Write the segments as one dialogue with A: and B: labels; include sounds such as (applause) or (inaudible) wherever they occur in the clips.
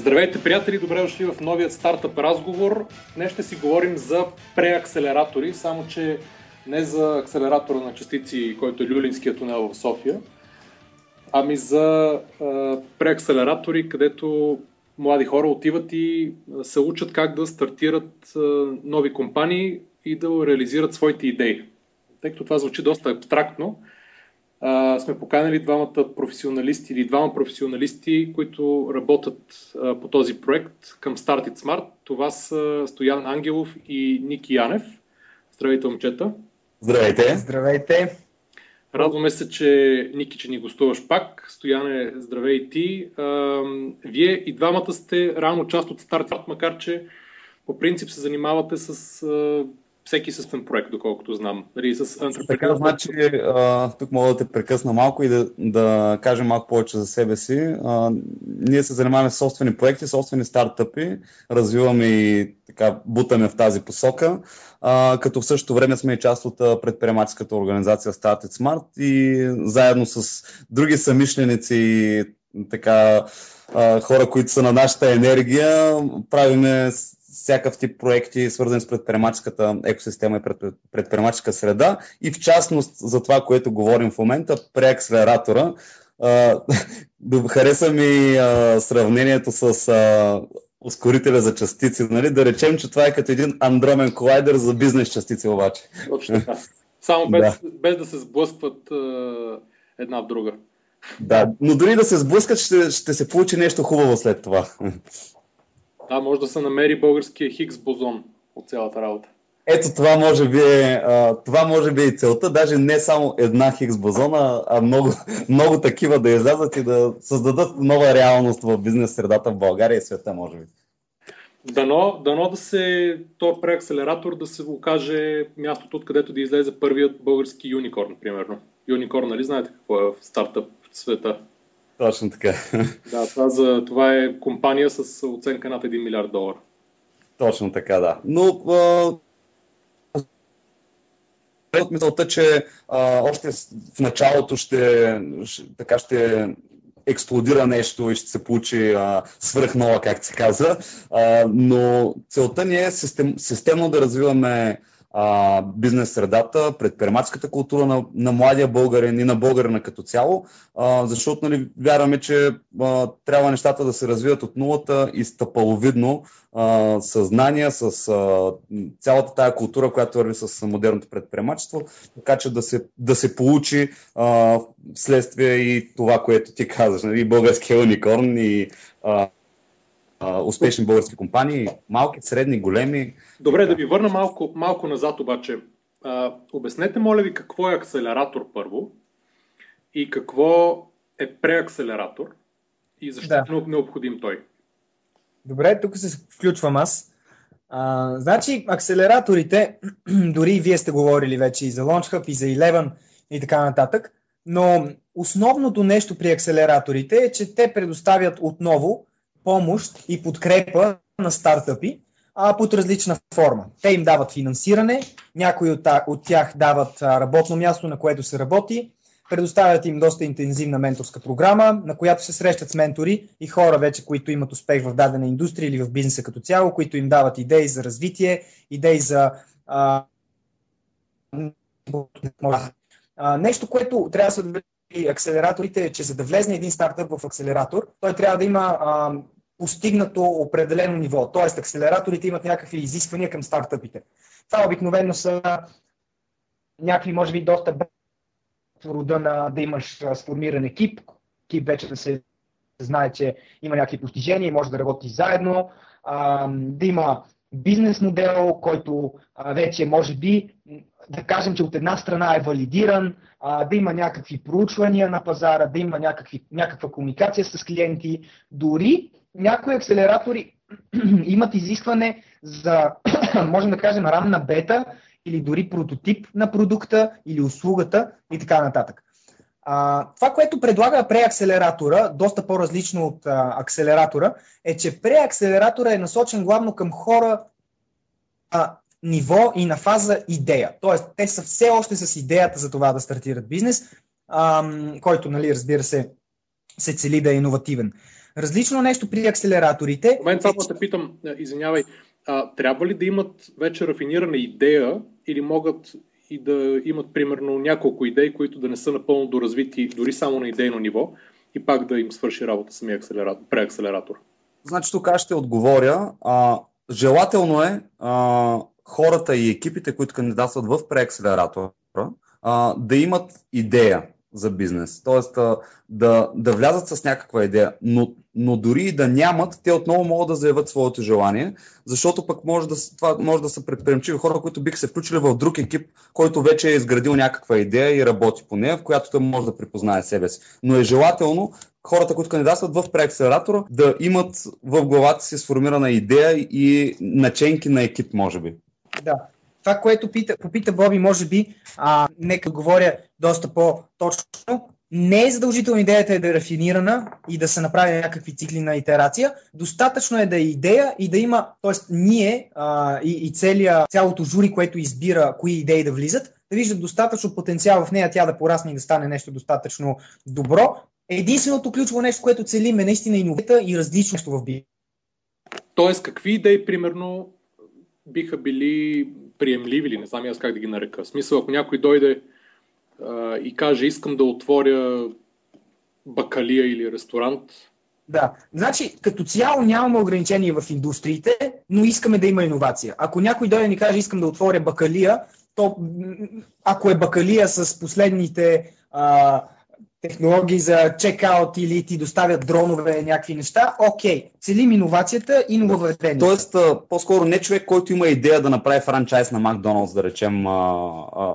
A: Здравейте, приятели! Добре дошли в новият стартъп разговор. Днес ще си говорим за преакселератори, само че не за акселератора на частици, който е Люлинския тунел в София, ами за а, преакселератори, където млади хора отиват и се учат как да стартират а, нови компании и да реализират своите идеи. Тъй като това звучи доста абстрактно, а, сме поканали двамата професионалисти или двама професионалисти, които работят а, по този проект към Start It Smart. Това са Стоян Ангелов и Ники Янев. Здравейте, момчета!
B: Здравейте!
C: Здравейте!
A: Радваме се, че Ники, че ни гостуваш пак. Стояне, здравей и ти. А, вие и двамата сте реално част от Start макар че по принцип се занимавате с а, всеки съствен проект, доколкото знам. Дали с
B: Така, значи, а, тук мога да те прекъсна малко и да, да кажем малко повече за себе си. А, ние се занимаваме с собствени проекти, собствени стартъпи, развиваме и така бутаме в тази посока, а, като в същото време сме и част от предприемаческата организация Start It Smart и заедно с други самишленици и така хора, които са на нашата енергия, правиме всякакъв тип проекти, свързани с предприемаческата екосистема и предприемаческа среда и в частност за това, което говорим в момента, преакселератора. (laughs) Хареса ми сравнението с ускорителя за частици. Нали? Да речем, че това е като един андромен колайдер за бизнес частици обаче.
A: Точно така. Само без да, без да се сблъскват една в друга.
B: Да, но дори да се сблъскат, ще, ще се получи нещо хубаво след това.
A: Да, може да се намери българския Хигс бозон от цялата работа.
B: Ето това може би е, това може би е целта, даже не само една Хигс бозона, а много, (laughs) много такива да излязат и да създадат нова реалност в бизнес средата в България и света, може би.
A: Дано, дано да се то преакселератор да се окаже мястото, откъдето да излезе първият български юникорн, примерно. Юникорн, нали знаете какво е в стартъп света?
B: Точно така.
A: Да, това, за, това е компания с оценка над 1 милиард долара.
B: Точно така, да. Но от мисълта, че а, още в началото ще, ще, така ще експлодира нещо и ще се получи а, свръхнова, както се казва. А, но целта ни е систем, системно да развиваме а, бизнес средата, предприемаческата култура на, на младия българин и на българина като цяло, а, защото нали, вярваме, че а, трябва нещата да се развият от нулата и стъпаловидно а, съзнание, с а, цялата тая култура, която върви с модерното предприемачество, така че да се, да се получи а, следствие и това, което ти казваш, нали, българския уникорн и а, успешни български компании, малки, средни, големи.
A: Добре, да ви върна малко, малко назад обаче. А, обяснете, моля ви, какво е акселератор първо и какво е преакселератор и защо да. е необходим той.
C: Добре, тук се включвам аз. А, значи, акселераторите, (clears throat) дори и вие сте говорили вече и за LaunchHub, и за Eleven и така нататък, но основното нещо при акселераторите е, че те предоставят отново помощ и подкрепа на стартъпи а, под различна форма. Те им дават финансиране, някои от, от тях дават работно място, на което се работи, предоставят им доста интензивна менторска програма, на която се срещат с ментори и хора вече, които имат успех в дадена индустрия или в бизнеса като цяло, които им дават идеи за развитие, идеи за а, а, нещо, което трябва да се акселераторите е, че за да влезне един стартъп в акселератор, той трябва да има а, постигнато определено ниво. Тоест, акселераторите имат някакви изисквания към стартъпите. Това обикновено са някакви, може би, доста рода на да имаш сформиран екип, екип вече да се знае, че има някакви постижения и може да работи заедно, а, да има бизнес модел, който а, вече може би, да кажем, че от една страна е валидиран, а, да има някакви проучвания на пазара, да има някакви, някаква комуникация с клиенти. Дори някои акселератори (clears throat) имат изискване за, (clears throat) можем да кажем, ранна бета или дори прототип на продукта или услугата и така нататък. А, това, което предлага преакселератора, доста по-различно от а, акселератора, е, че преакселератора е насочен главно към хора а, ниво и на фаза идея. Тоест, те са все още с идеята за това да стартират бизнес, а, който, нали, разбира се, се цели да е иновативен. Различно нещо при акселераторите.
A: В момент само те питам, извинявай, а, трябва ли да имат вече рафинирана идея или могат и да имат примерно няколко идеи, които да не са напълно доразвити дори само на идейно ниво и пак да им свърши работа самия акселератор, преакселератор?
B: Значи тук аз ще отговоря. А, желателно е а, хората и екипите, които кандидатстват в преакселератора, да имат идея за бизнес. Тоест да, да влязат с някаква идея, но, но дори и да нямат, те отново могат да заявят своето желание, защото пък може да, това може да са предприемчиви хора, които бих се включили в друг екип, който вече е изградил някаква идея и работи по нея, в която той може да припознае себе си. Но е желателно хората, които кандидатстват в преакселератора, да имат в главата си сформирана идея и наченки на екип, може би.
C: Да, това, което пита, попита Боби, може би, а, нека говоря доста по-точно, не е задължително идеята е да е рафинирана и да се направи някакви цикли на итерация. Достатъчно е да е идея и да има, т.е. ние а, и, и целия, цялото жури, което избира кои идеи да влизат, да виждат достатъчно потенциал в нея, тя да порасне и да стане нещо достатъчно добро. Единственото ключово нещо, което целим е наистина иновата и различно в би.
A: Тоест, какви идеи, примерно, биха били приемливи не знам аз как да ги нарека. В смисъл, ако някой дойде а, и каже, искам да отворя бакалия или ресторант.
C: Да, значи като цяло нямаме ограничения в индустриите, но искаме да има иновация. Ако някой дойде и ни каже, искам да отворя бакалия, то ако е бакалия с последните а, технологии за чекаут или ти доставят дронове, някакви неща, окей, целим иновацията и нововведение.
B: Тоест, по-скоро не човек, който има идея да направи франчайз на Макдоналдс, да речем,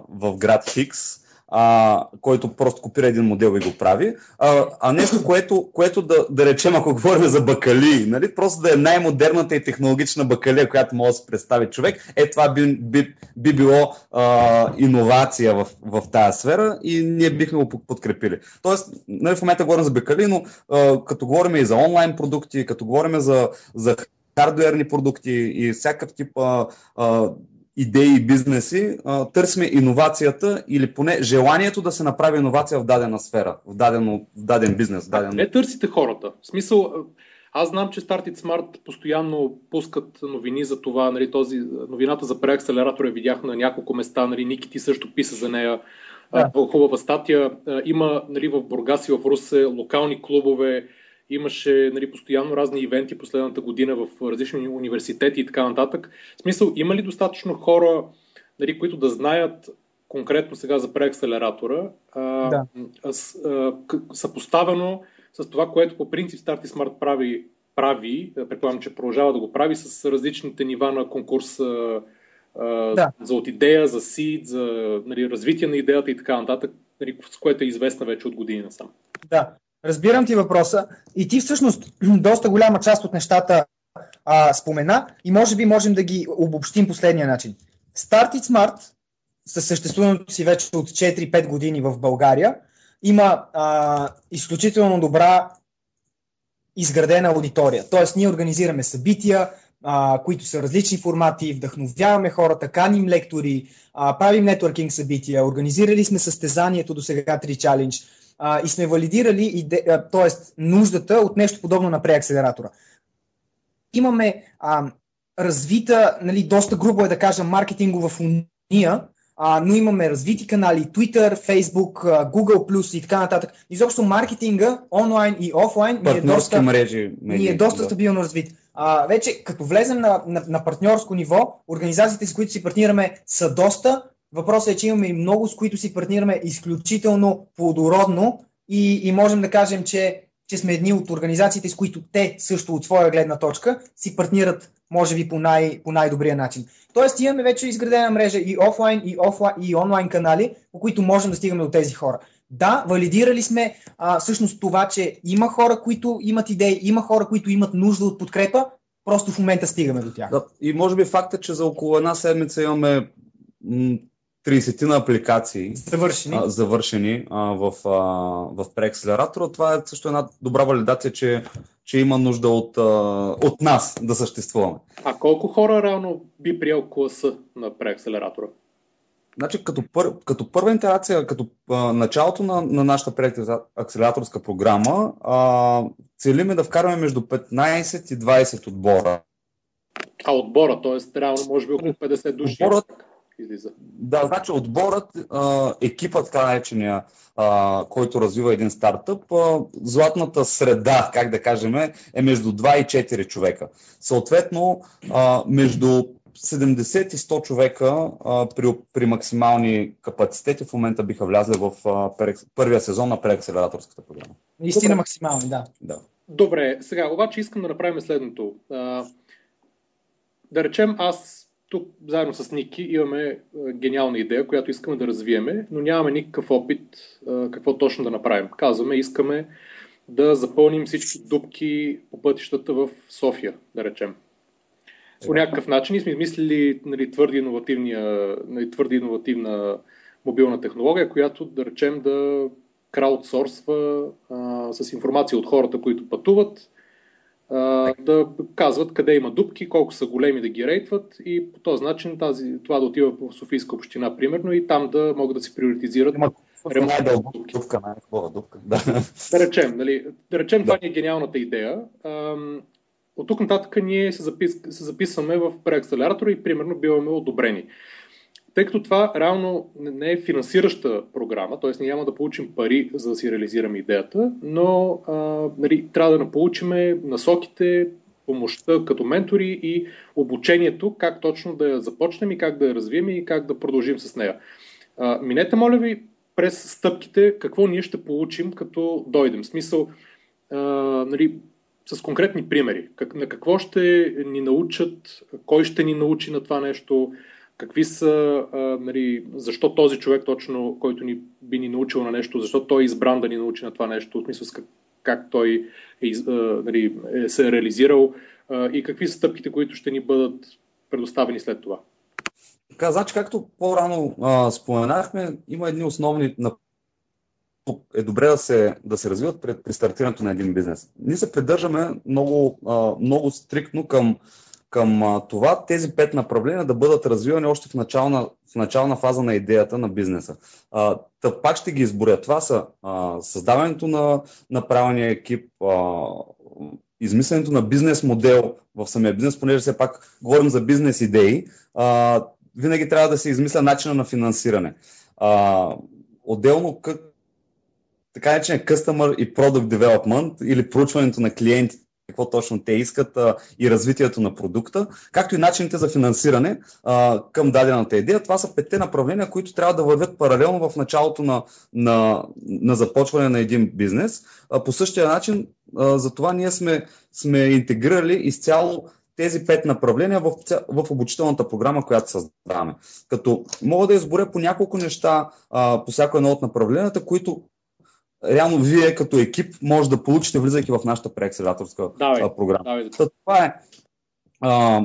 B: в град Хикс, а, който просто копира един модел и го прави, а, а нещо, което, което да, да речем, ако говорим за бакали, нали, просто да е най-модерната и технологична бакалия, която може да се представи човек, е това би, би, би било а, иновация в, в тази сфера и ние бихме го подкрепили. Тоест, нали, в момента говорим за бакали, но а, като говорим и за онлайн продукти, като говорим за, за хардуерни продукти и всякакъв тип а, а, идеи и бизнеси, търсиме иновацията или поне желанието да се направи иновация в дадена сфера, в, даден, в даден бизнес. В даден...
A: Не търсите хората. В смисъл, аз знам, че Started Smart постоянно пускат новини за това. Нали, този, новината за преакселератора видях на няколко места. Нали, Ники ти също писа за нея. Да. Хубава статия. Има нали, в Бургас и в Русе локални клубове, Имаше нали, постоянно разни ивенти последната година в различни университети и така нататък. В смисъл, има ли достатъчно хора, нали, които да знаят конкретно сега за преакселератора, да. съпоставено с това, което по принцип Starty Smart прави, прави предполагам, че продължава да го прави с различните нива на конкурс да. за от идея, за сид, за нали, развитие на идеята и така нататък, нали, с което е известна вече от години насам.
C: Да, Разбирам ти въпроса и ти всъщност доста голяма част от нещата а, спомена и може би можем да ги обобщим последния начин. Start It Smart със съществуването си вече от 4-5 години в България има а, изключително добра изградена аудитория. Тоест ние организираме събития, а, които са различни формати, вдъхновяваме хората, каним лектори, а, правим нетворкинг събития, организирали сме състезанието до сега 3 Challenge а, и сме валидирали иде, т.е. нуждата от нещо подобно на преакселератора. Имаме а, развита, нали, доста грубо е да кажа, маркетингова фуния, а, но имаме развити канали, Twitter, Facebook, Google+, и така нататък. Изобщо маркетинга, онлайн и офлайн,
B: ни е доста, мрежи,
C: мрежи, ни е доста да. стабилно развит. А, вече като влезем на, на, на партньорско ниво, организациите, с които си партнираме, са доста, Въпросът е, че имаме и много, с които си партнираме изключително плодородно и, и можем да кажем, че, че сме едни от организациите, с които те също от своя гледна точка си партнират, може би, по, най, по най-добрия начин. Тоест имаме вече изградена мрежа и офлайн, и, офлайн, и онлайн канали, по които можем да стигаме до тези хора. Да, валидирали сме а, всъщност това, че има хора, които имат идеи, има хора, които имат нужда от подкрепа, просто в момента стигаме до тях. Да,
B: и може би факта, че за около една седмица имаме 30 на апликации
C: завършени,
B: а, завършени а, в, а, в преакселератора. Това е също една добра валидация, че, че има нужда от, а, от нас да съществуваме.
A: А колко хора реално би приел класа на преакселератора?
B: Значи, като, пър, като първа интеракция, като а, началото на, на нашата акселераторска програма, а, целиме да вкараме между 15 и 20 отбора.
A: А отбора, т.е. реално може би около 50 души.
B: Отборът, излиза. Да, значи отборът, екипът, така наречения, който развива един стартъп, златната среда, как да кажем, е между 2 и 4 човека. Съответно, между 70 и 100 човека при, при максимални капацитети в момента биха влязли в първия сезон на преакселераторската програма.
C: Наистина максимални, да.
B: да.
A: Добре, сега обаче искам да направим следното. да речем, аз тук заедно с Ники имаме гениална идея, която искаме да развиеме, но нямаме никакъв опит какво точно да направим. Казваме, искаме да запълним всички дупки по пътищата в София, да речем. По някакъв начин и сме измислили нали, твърди, нали, твърди иновативна мобилна технология, която да речем да краудсорсва а, с информация от хората, които пътуват, да казват къде има дупки, колко са големи да ги рейтват и по този начин тази, това да отива в Софийска община, примерно, и там да могат да се приоритизират
B: ремонт дупка, най-хубава дупка. Да.
A: да речем, нали, да речем да. това ни е гениалната идея. От тук нататък ние се, запис, се записваме в преакселератора и примерно биваме одобрени. Тъй като това реално не е финансираща програма, т.е. ние няма да получим пари, за да си реализираме идеята, но а, нали, трябва да получим насоките, помощта като ментори и обучението, как точно да я започнем и как да я развием и как да продължим с нея. А, минете, моля ви, през стъпките, какво ние ще получим, като дойдем. Смисъл, а, нали, с конкретни примери. Как, на какво ще ни научат, кой ще ни научи на това нещо, какви са, нали, защо този човек точно, който ни би ни научил на нещо, защо той е избран да ни научи на това нещо, в смисъл как, как той е, нали, е, се е реализирал и какви са стъпките, които ще ни бъдат предоставени след това.
B: Така, значи, както по-рано а, споменахме, има едни основни е добре да се, да се развиват при, при стартирането на един бизнес. Ние се придържаме много, а, много стриктно към към това тези пет направления да бъдат развивани още в начална, в начална фаза на идеята на бизнеса. А, пак ще ги изборя. Това са създаването на, на правилния екип, а, измисленето на бизнес модел в самия бизнес, понеже все пак говорим за бизнес идеи, винаги трябва да се измисля начина на финансиране. Отделно така наречен Customer и Product Development или проучването на клиентите какво точно те искат а, и развитието на продукта, както и начините за финансиране а, към дадената идея. Това са петте направления, които трябва да вървят паралелно в началото на, на, на започване на един бизнес. А, по същия начин, а, за това ние сме, сме интегрирали изцяло тези пет направления в, в обучителната програма, която създаваме. Като мога да изборя по няколко неща а, по всяко едно от направленията, които реално вие като екип може да получите, влизайки в нашата преакселераторска програма. Давай. Това е а,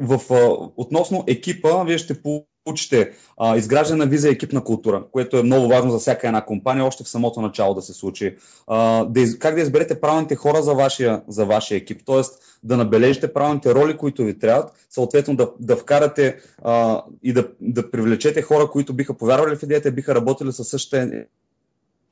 B: в, а, относно екипа, вие ще получите а, изграждане на виза екипна култура, което е много важно за всяка една компания, още в самото начало да се случи. А, да из, как да изберете правилните хора за вашия, за вашия екип, т.е. да набележите правилните роли, които ви трябват, съответно да, да вкарате а, и да, да привлечете хора, които биха повярвали в идеята, биха работили със същата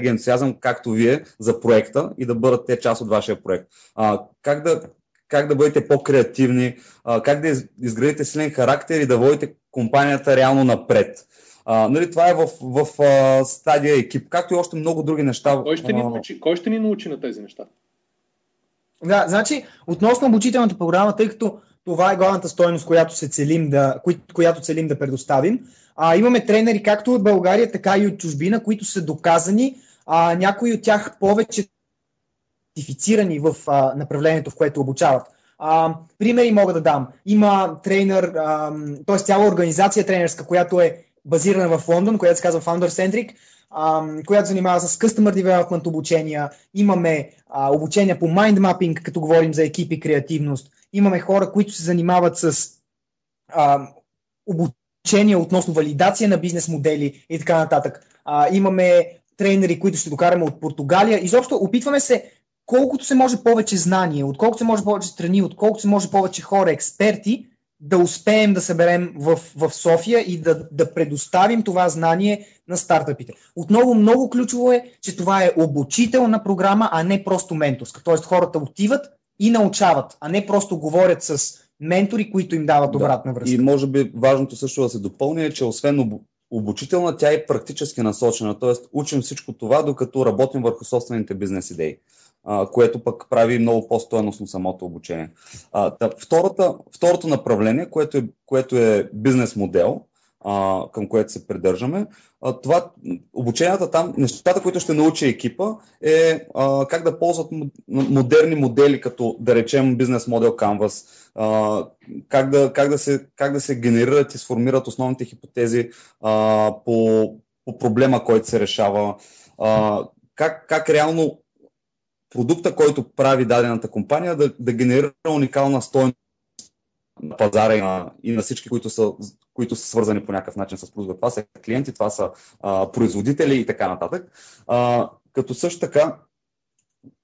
B: ентусиазъм, както вие, за проекта и да бъдат те част от вашия проект. А, как, да, как да бъдете по-креативни, а, как да изградите силен характер и да водите компанията реално напред. А, нали, това е в, в, в а, стадия екип, както и още много други неща.
A: Кой ще, ни научи, кой ще ни научи на тези неща?
C: Да, значи, относно обучителната програма, тъй като това е главната стойност, която, се целим да, която целим да предоставим. А, имаме тренери както от България, така и от чужбина, които са доказани а, някои от тях повече сертифицирани в а, направлението, в което обучават. А, примери мога да дам. Има тренер, т.е. цяла организация тренерска, която е базирана в Лондон, която се казва Founder Centric, а, която занимава с Customer Development обучения. Имаме а, обучения по Mind Mapping, като говорим за екипи креативност. Имаме хора, които се занимават с а, обучения относно валидация на бизнес модели и така нататък. А, имаме тренери, които ще докараме от Португалия. Изобщо опитваме се колкото се може повече знание, отколкото се може повече страни, отколкото се може повече хора, експерти, да успеем да съберем в, в София и да, да предоставим това знание на стартъпите. Отново много ключово е, че това е обучителна програма, а не просто менторска. Тоест хората отиват и научават, а не просто говорят с ментори, които им дават обратна връзка.
B: И може би важното също да се допълни е, че освен обучителна, тя е практически насочена. Т.е. учим всичко това, докато работим върху собствените бизнес идеи, което пък прави много по-стоеностно самото обучение. втората, второто направление, което е, което е бизнес модел, а, към което се придържаме. А, това, обученията там, нещата, които ще научи екипа е а, как да ползват модерни модели, като да речем бизнес модел Canvas, а, как, да, как, да се, как да се генерират и сформират основните хипотези а, по, по проблема, който се решава, а, как, как реално продукта, който прави дадената компания, да, да генерира уникална стойност на пазара и на, и на всички, които са, които са свързани по някакъв начин с продукта. Това са клиенти, това са а, производители и така нататък. А, като също така,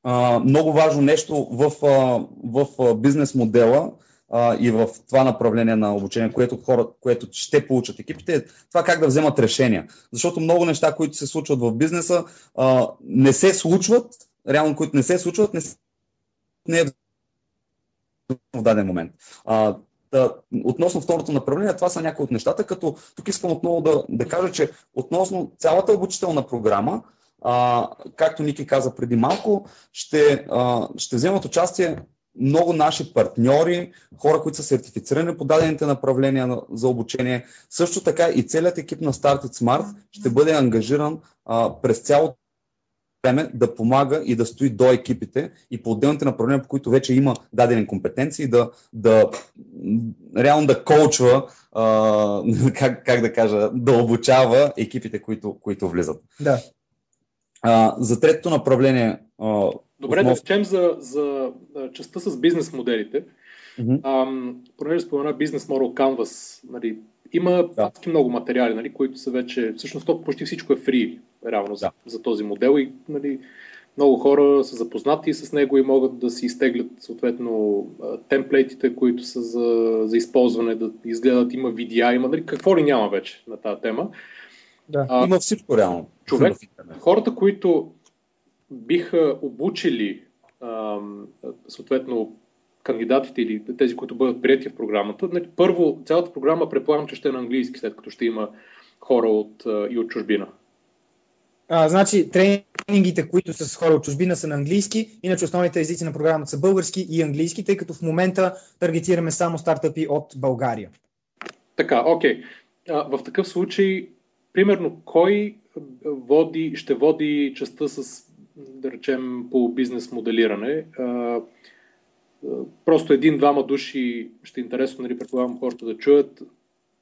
B: а, много важно нещо в, а, в бизнес модела а, и в това направление на обучение, което, хора, което ще получат екипите, е това как да вземат решения. Защото много неща, които се случват в бизнеса, а, не се случват, реално, които не се случват, не, не е в даден момент. А, да, относно второто направление, това са някои от нещата, като тук искам отново да, да кажа, че относно цялата обучителна програма, а, както Ники каза преди малко, ще, а, ще вземат участие много наши партньори, хора, които са сертифицирани по дадените направления за обучение. Също така и целият екип на Started Smart ще бъде ангажиран а, през цялото време да помага и да стои до екипите и по отделните направления, по които вече има дадени компетенции, да, да реално да коучва, а, (laughs) как, как да кажа, да обучава екипите, които, които влизат.
C: Да.
B: А, за третото направление. А,
A: Добре, основ... да речем за, за частта с бизнес моделите. Mm-hmm. понеже спомена бизнес модел Canvas, нали, има да. много материали, нали, които са вече, всъщност то почти всичко е фри, реално, да. за, за този модел и нали, много хора са запознати с него и могат да си изтеглят съответно темплейтите, които са за, за използване, да изгледат, има видеа, има нали, какво ли няма вече на тази тема.
B: Да, а, има всичко реално.
A: Човек, (laughs) хората, които биха обучили а, съответно кандидатите или тези, които бъдат прияти в програмата. Нали, първо, цялата програма предполагам, че ще е на английски, след като ще има хора от, и от чужбина.
C: А, значи, тренингите, които са с хора от чужбина, са на английски, иначе основните езици на програмата са български и английски, тъй като в момента таргетираме само стартъпи от България.
A: Така, окей. В такъв случай, примерно, кой води, ще води частта с, да речем, по бизнес моделиране? Просто един-двама души ще е интересно, нали, предполагам хората да чуят,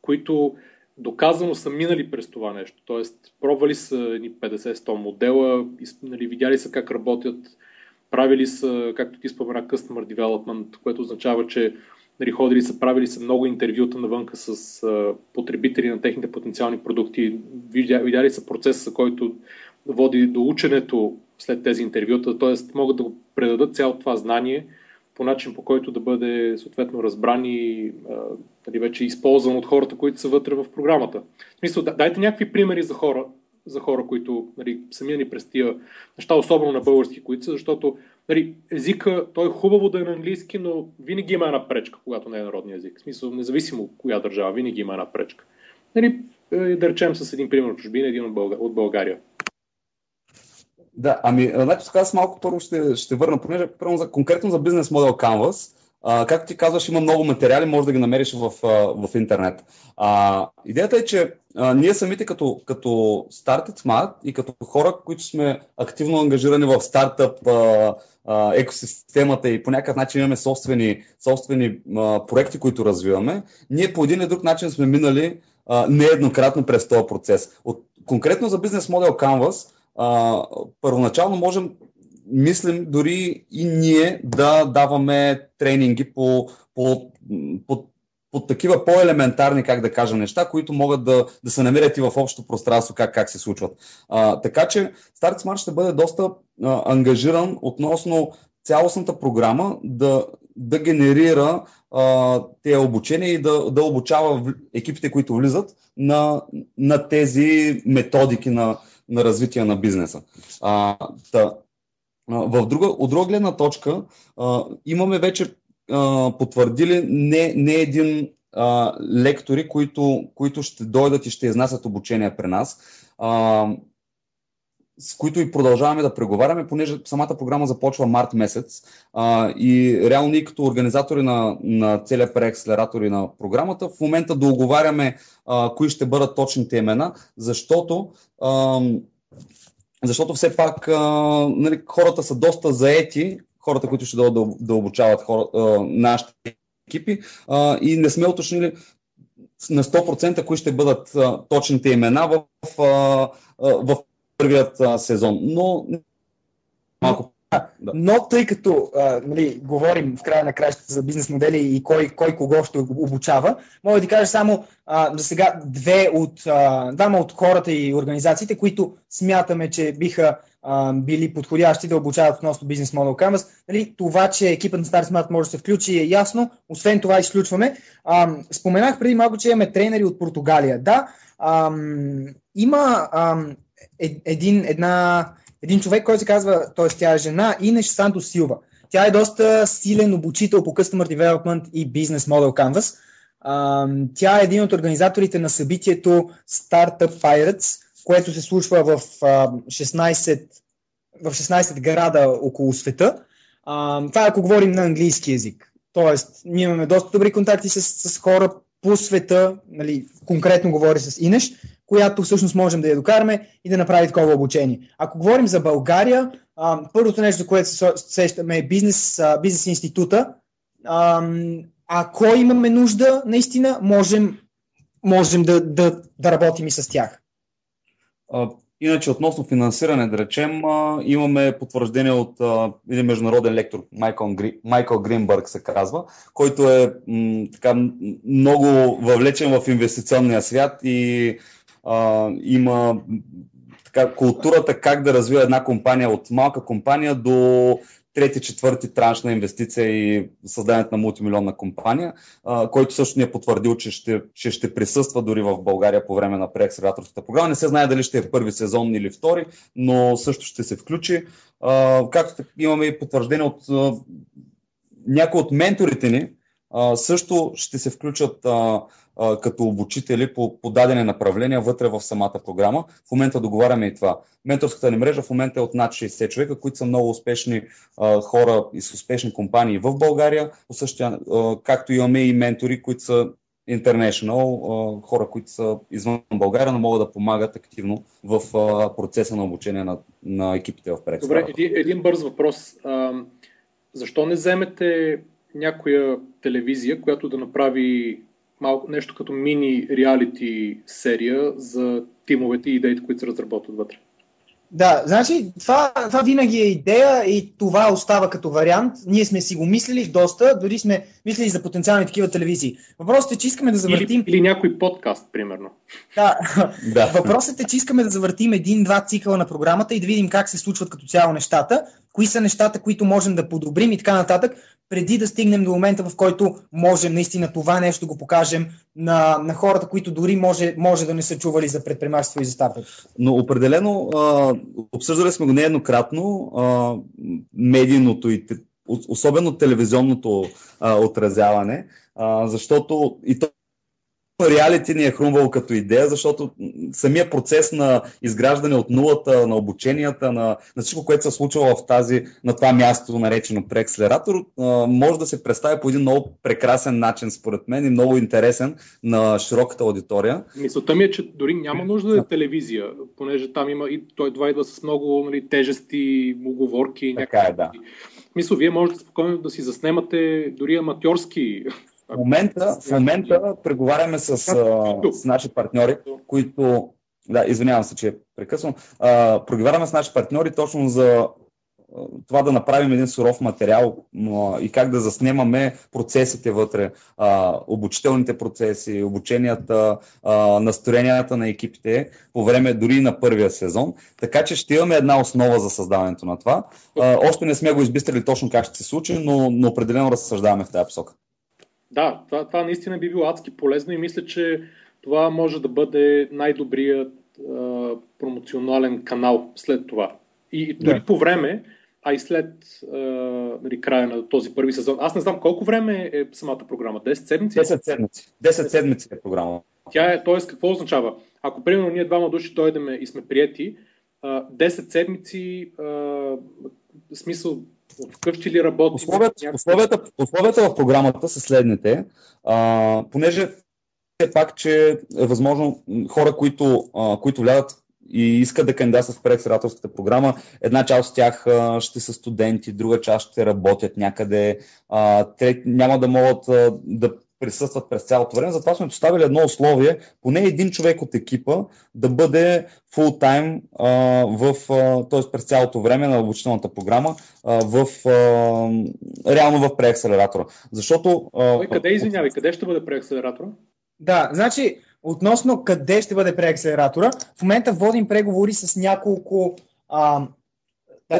A: които доказано са минали през това нещо. Тоест, пробвали са ни 50-100 модела, нали, видяли са как работят, правили са, както ти спомена, Customer Development, което означава, че нали, ходили са, правили са много интервюта навънка с а, потребители на техните потенциални продукти, видяли, видяли са процеса, който води до ученето след тези интервюта, т.е. могат да предадат цялото това знание – по начин, по който да бъде съответно разбран и нали, вече използван от хората, които са вътре в програмата. В смисъл, дайте някакви примери за хора, за хора, които нали, са минали през тия неща, особено на български, които са, защото нали, езика, той е хубаво да е на английски, но винаги има една пречка, когато не е народния език. В смисъл, независимо коя държава, винаги има една пречка. Нали, е, да речем с един пример от чужбина, един от България.
B: Да, ами, значи така аз малко първо ще, ще върна, понеже за, конкретно за бизнес модел Canvas, а, както ти казваш, има много материали, може да ги намериш в, в интернет. А, идеята е, че а, ние самите като, като Started Smart и като хора, които сме активно ангажирани в стартъп а, а, екосистемата и по някакъв начин имаме собствени, собствени а, проекти, които развиваме, ние по един или друг начин сме минали а, нееднократно през този процес. От, конкретно за бизнес модел Canvas, а, първоначално можем, мислим дори и ние да даваме тренинги по, по, по, по такива по-елементарни, как да кажа, неща, които могат да, да се намерят и в общото пространство, как, как се случват. А, така че Start Smart ще бъде доста а, ангажиран относно цялостната програма да, да генерира тези обучения и да, да обучава екипите, които влизат на, на тези методики на, на развитие на бизнеса. А, та, в друга, от друга гледна точка а, имаме вече а, потвърдили не, не един а, лектори, които, които ще дойдат и ще изнасят обучение при нас. А, с които и продължаваме да преговаряме, понеже самата програма започва март месец а, и реално ние като организатори на, на целия преакселератори на програмата в момента да оговаряме а, кои ще бъдат точните имена, защото а, защото все пак а, нали, хората са доста заети, хората, които ще дойдат да, да обучават хора, а, нашите екипи а, и не сме уточнили на 100% кои ще бъдат а, точните имена в, а, в първият а, сезон. Но малко
C: да. Но тъй като а, нали, говорим в края на кращата за бизнес модели и кой, кой кого ще обучава, мога да ти кажа само а, за сега две от, а, двама от хората и организациите, които смятаме, че биха а, били подходящи да обучават относно бизнес модел Canvas. Нали, това, че екипът на Star Smart може да се включи е ясно. Освен това изключваме. А, споменах преди малко, че имаме тренери от Португалия. Да, а, има а, един, една един човек, който се казва, т.е. тя е жена, Инеш Санто Силва. Тя е доста силен обучител по Customer Development и Business Model Canvas. тя е един от организаторите на събитието Startup Pirates, което се случва в 16, в 16 града около света. това е ако говорим на английски язик. Тоест, ние имаме доста добри контакти с, с хора по света, нали, конкретно говори с Инеш, която всъщност можем да я докараме и да направи такова обучение. Ако говорим за България, а, първото нещо, за което се сещаме е бизнес, а, бизнес института. А, ако имаме нужда, наистина можем, можем да, да, да работим и с тях.
B: Иначе относно финансиране, да речем, имаме потвърждение от един международен лектор, Майкъл, Гри, Майкъл Гринбърг се казва, който е м, така, много въвлечен в инвестиционния свят и а, има така, културата как да развива една компания от малка компания до трети, четвърти транш на инвестиция и създаването на мултимилионна компания, а, който също ни е потвърдил, че ще, че ще присъства дори в България по време на преакселераторската програма. Не се знае дали ще е първи сезон или втори, но също ще се включи. А, както имаме и потвърждение от а, някои от менторите ни, също ще се включат като обучители по, по дадени направления вътре в самата програма. В момента договаряме и това. Менторската ни мрежа в момента е от над 60 човека, които са много успешни а, хора и с успешни компании в България, същия, а, както имаме и ментори, които са international, хора, които са извън България, но могат да помагат активно в процеса на обучение на, на екипите в Прекс.
A: Добре, един, един бърз въпрос. защо не вземете някоя телевизия, която да направи малко нещо като мини реалити серия за тимовете и идеите, които се разработват вътре.
C: Да, значи това, това винаги е идея и това остава като вариант. Ние сме си го мислили доста, дори сме мислили за потенциални такива телевизии. Въпросът е, че искаме да завъртим...
A: Или, или някой подкаст, примерно.
C: Да. да. Въпросът е, че искаме да завъртим един-два цикъла на програмата и да видим как се случват като цяло нещата, кои са нещата, които можем да подобрим и така нататък, преди да стигнем до момента, в който можем наистина това нещо го покажем на, на хората, които дори може, може да не са чували за предприемачество и за стартъп.
B: Но определено а, обсъждали сме го нееднократно, медийното и особено телевизионното а, отразяване, а, защото и то реалити ни е хрумвало като идея, защото самия процес на изграждане от нулата, на обученията, на, на всичко, което се случва в тази, на това място, наречено преакселератор, може да се представи по един много прекрасен начин, според мен, и много интересен на широката аудитория.
A: Мисълта ми е, че дори няма нужда да е телевизия, понеже там има и той това идва с много нали, тежести, оговорки.
B: Така е, да.
A: Мисля, вие можете спокойно да си заснемате дори аматьорски
B: в момента, в момента преговаряме с, с наши партньори, които. Да, извинявам се, че прекъсвам. преговаряме с наши партньори точно за това да направим един суров материал и как да заснемаме процесите вътре, обучителните процеси, обученията, настроенията на екипите по време дори на първия сезон. Така че ще имаме една основа за създаването на това. Още не сме го избистрили точно как ще се случи, но, но определено разсъждаваме в тази посока.
A: Да, това, това наистина би било адски полезно и мисля, че това може да бъде най-добрият а, промоционален канал след това. И дори да. по време, а и след а, нали, края на този първи сезон. Аз не знам колко време е самата програма. 10 седмици?
B: 10 седмици. 10 седмици е програма.
A: Тя е, т.е. какво означава? Ако примерно ние двама души дойдеме и сме прияти, 10 седмици, в смисъл, вкъщи ли работи?
B: Условията, някакъв... условията, условията в програмата са следните. А, понеже е пак, че е възможно хора, които, а, които влядат и искат да кандидатстват в преакселераторската програма. Една част от тях а, ще са студенти, друга част ще работят някъде. А, те няма да могат а, да присъстват през цялото време. Затова сме поставили едно условие, поне един човек от екипа да бъде фул тайм т.е. през цялото време на обучителната програма а, в, а, реално в преакселератора. Защото...
A: Ой, къде, извинявай, къде ще бъде преакселератора?
C: Да, значи, относно къде ще бъде преакселератора, в момента водим преговори с няколко а,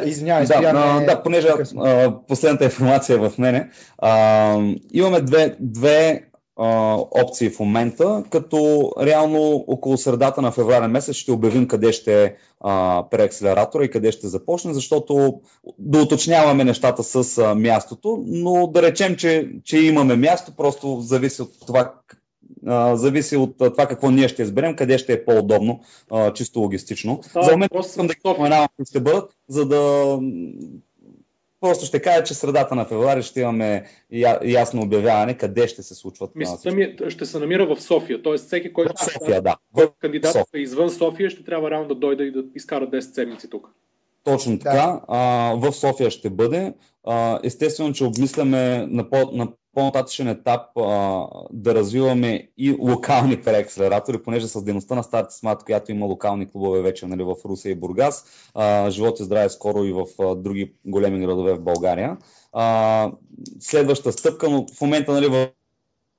C: извинявай,
B: да, а, да, понеже а, последната информация е в мене. А, имаме две, две а, опции в момента, като реално около средата на феврален месец ще обявим къде ще е преакселератора и къде ще започне, защото да уточняваме нещата с а, мястото, но да речем, че, че имаме място, просто зависи от това а, зависи от а, това какво ние ще изберем, къде ще е по-удобно, а, чисто логистично. Става за момент искам да ги споменавам, ще бъдат, за да Просто ще кажа, че средата на февруари ще имаме ясно обявяване къде ще се случват.
A: Мисълта ми е, ще се намира в София, т.е. всеки, който
B: в София, да.
A: кандидат е извън София, ще трябва реално да дойде и да изкара 10 седмици тук.
B: Точно така. Да. А, в София ще бъде. А, естествено, че обмисляме на, по, на по-нататъчен етап а, да развиваме и локални преакселератори, понеже с дейността на Старт Смат, която има локални клубове вече нали, в Русия и Бургас, а, живот и здраве скоро и в а, други големи градове в България. А, следваща стъпка, но в момента нали, в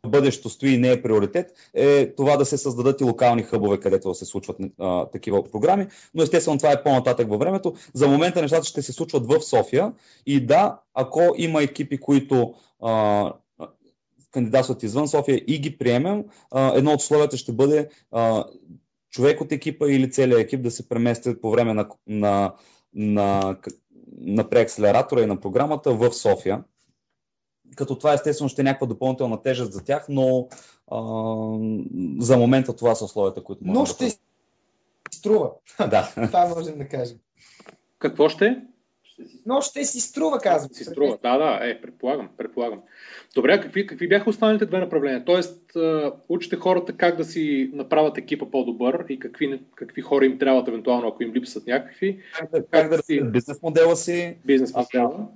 B: бъдещето стои и не е приоритет, е това да се създадат и локални хъбове, където се случват а, такива програми. Но естествено това е по-нататък във времето. За момента нещата ще се случват в София и да, ако има екипи, които а, кандидатстват извън София и ги приемем, едно от условията ще бъде човек от екипа или целият екип да се преместят по време на, на, на, на преакселератора и на програмата в София. Като това естествено ще е някаква допълнителна тежест за тях, но а, за момента това са условията, които
C: можем Но ще да... струва.
B: Да. (laughs)
C: това можем да кажем.
A: Какво ще?
C: Но ще си струва, казвам.
A: Си струва, да, да, е, предполагам, предполагам. Добре, какви, какви бяха останалите две направления? Тоест, учите хората как да си направят екипа по-добър и какви, какви хора им трябват, евентуално, ако им липсват някакви.
B: Как да, как да си... бизнес модела си.
A: Бизнес модела.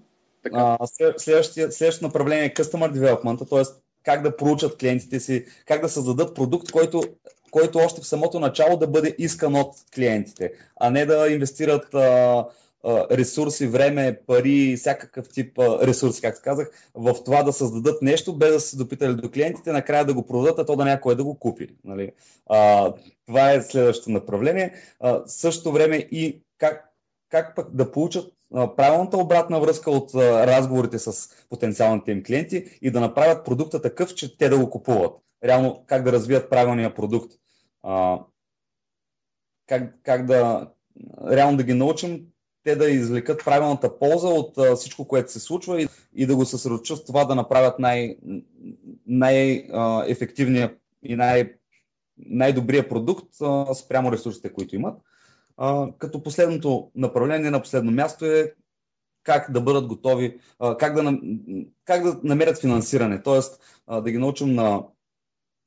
B: Така. следващото направление е Customer Development, т.е. как да проучат клиентите си, как да създадат продукт, който който още в самото начало да бъде искан от клиентите, а не да инвестират а, ресурси, време, пари, всякакъв тип ресурси, както казах, в това да създадат нещо, без да се допитали до клиентите, накрая да го продадат, а то да някой да го купи. Нали? А, това е следващото направление. А, същото време и как, как пък да получат правилната обратна връзка от разговорите с потенциалните им клиенти и да направят продукта такъв, че те да го купуват. Реално как да развият правилния продукт. А, как, как да реално да ги научим те да извлекат правилната полза от а, всичко, което се случва и, и да го съсредоточат в това да направят най, най-ефективния и най- най-добрия продукт а, спрямо ресурсите, които имат. А, като последното направление на последно място е как да бъдат готови, а, как, да, как да намерят финансиране, т.е. да ги научим на,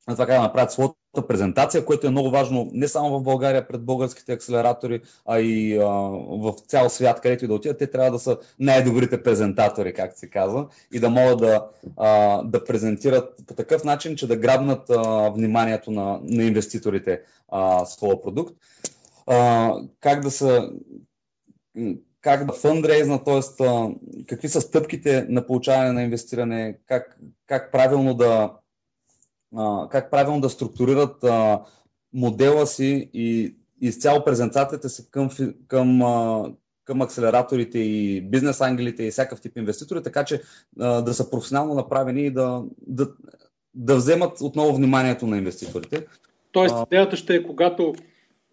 B: на това как да направят своята презентация, което е много важно не само в България пред българските акселератори, а и а, в цял свят, където и да отидат, те трябва да са най-добрите презентатори, както се казва, и да могат да, а, да презентират по такъв начин, че да грабнат а, вниманието на, на инвеститорите а, своя продукт. А, как да са как да фандрейзна, т.е. какви са стъпките на получаване на инвестиране, как, как правилно да, а, как правилно да структурират а, модела си и изцяло презентацията си към, към, а, към акселераторите и бизнес ангелите и всякакъв тип инвеститори, така че а, да са професионално направени и да, да, да вземат отново вниманието на инвеститорите.
A: Тоест, идеята ще е, когато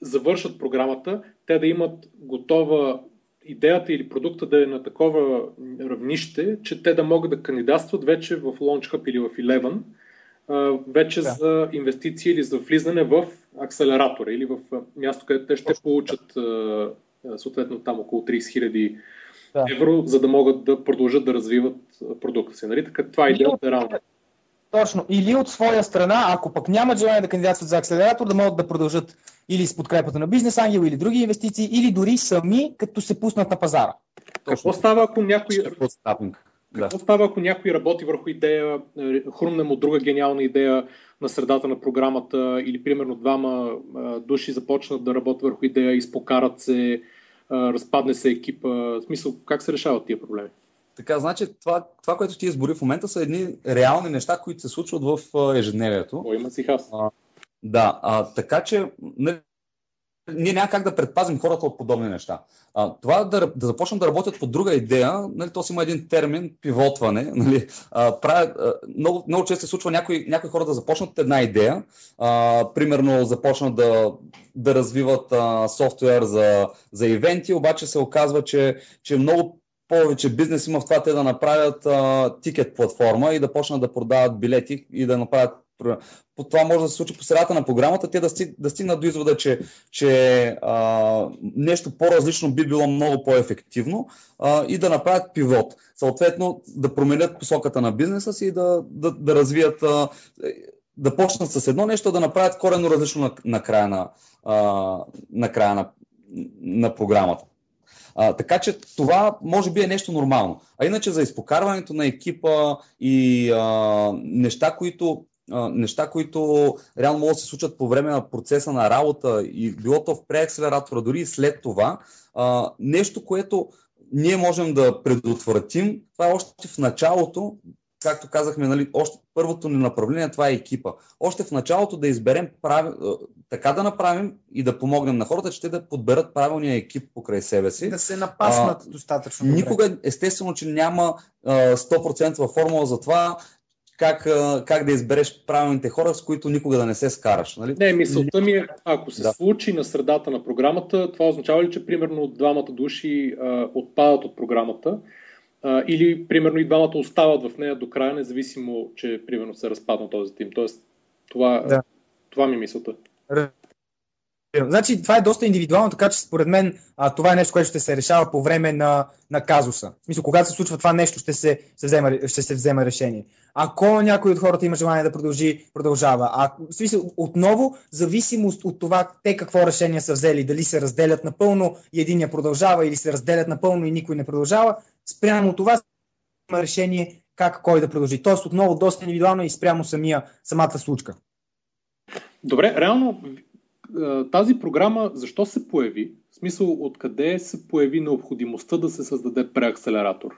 A: завършат програмата, те да имат готова идеята или продукта да е на такова равнище, че те да могат да кандидатстват вече в LaunchHub или в Eleven, вече да. за инвестиции или за влизане в акселератора или в място, където те ще получат съответно там около 30 хиляди да. евро, за да могат да продължат да развиват продукта си. Нали? Така, това е идеята реално.
C: Точно. Или от своя страна, ако пък нямат желание да кандидатстват за акселератор, да могат да продължат или с подкрепата на бизнес ангел или други инвестиции, или дори сами, като се пуснат на пазара.
A: Какво става, ако някой... Какво да. става, ако някой работи върху идея, е, хрумне му друга гениална идея на средата на програмата или примерно двама души започнат да работят върху идея, изпокарат се, разпадне се екипа. В смисъл, как се решават тия проблеми?
B: Така, значи това, това, което ти избори в момента са едни реални неща, които се случват в ежедневието.
A: О, има си хас.
B: Да, а, така че нали, ние няма как да предпазим хората от подобни неща. А, това да, да започнат да работят по друга идея, нали, то си има един термин пивотване. (laughs) Нали, а, правят, а, много, много често се случва някои, някои хора да започнат една идея, а, примерно започнат да, да развиват а, софтуер за, за ивенти, обаче се оказва, че, че много повече бизнес има в това те да направят а, тикет платформа и да почнат да продават билети и да направят по това може да се случи по средата на програмата, те да, стиг, да стигнат до извода, че, че а, нещо по-различно би било много по-ефективно а, и да направят пивот. Съответно, да променят посоката на бизнеса си и да, да, да развият, а, да почнат с едно нещо, да направят корено различно на, на края на, а, на, края на, на програмата. А, така че това може би е нещо нормално. А иначе за изпокарването на екипа и а, неща, които неща, които реално могат да се случат по време на процеса на работа и било то в преакселератора, дори и след това, а, нещо, което ние можем да предотвратим, това е още в началото, както казахме, нали, още първото ни направление, това е екипа. Още в началото да изберем прави, така да направим и да помогнем на хората, че те да подберат правилния екип покрай себе си.
C: Да се напаснат а, достатъчно.
B: Никога, естествено, че няма а, 100% формула за това как, как да избереш правилните хора, с които никога да не се скараш. Нали?
A: Не, мисълта ми е, ако се да. случи на средата на програмата, това означава ли, че примерно двамата души а, отпадат от програмата а, или примерно и двамата остават в нея до края, независимо, че примерно се разпадна този тим. Тоест, това, да. това ми е мисълта.
C: Значи, това е доста индивидуално, така че според мен а, това е нещо, което ще се решава по време на, на казуса. В смисъл, когато се случва това нещо, ще се, се взема, ще се взема решение. Ако някой от хората има желание да продължи, продължава. А, в смисъл, отново, зависимост от това те какво решение са взели, дали се разделят напълно и един я продължава, или се разделят напълно и никой не продължава, спрямо това има решение как кой да продължи. Тоест, отново доста индивидуално и спрямо самия, самата случка.
A: Добре, реално тази програма защо се появи? В смисъл, откъде се появи необходимостта да се създаде преакселератор?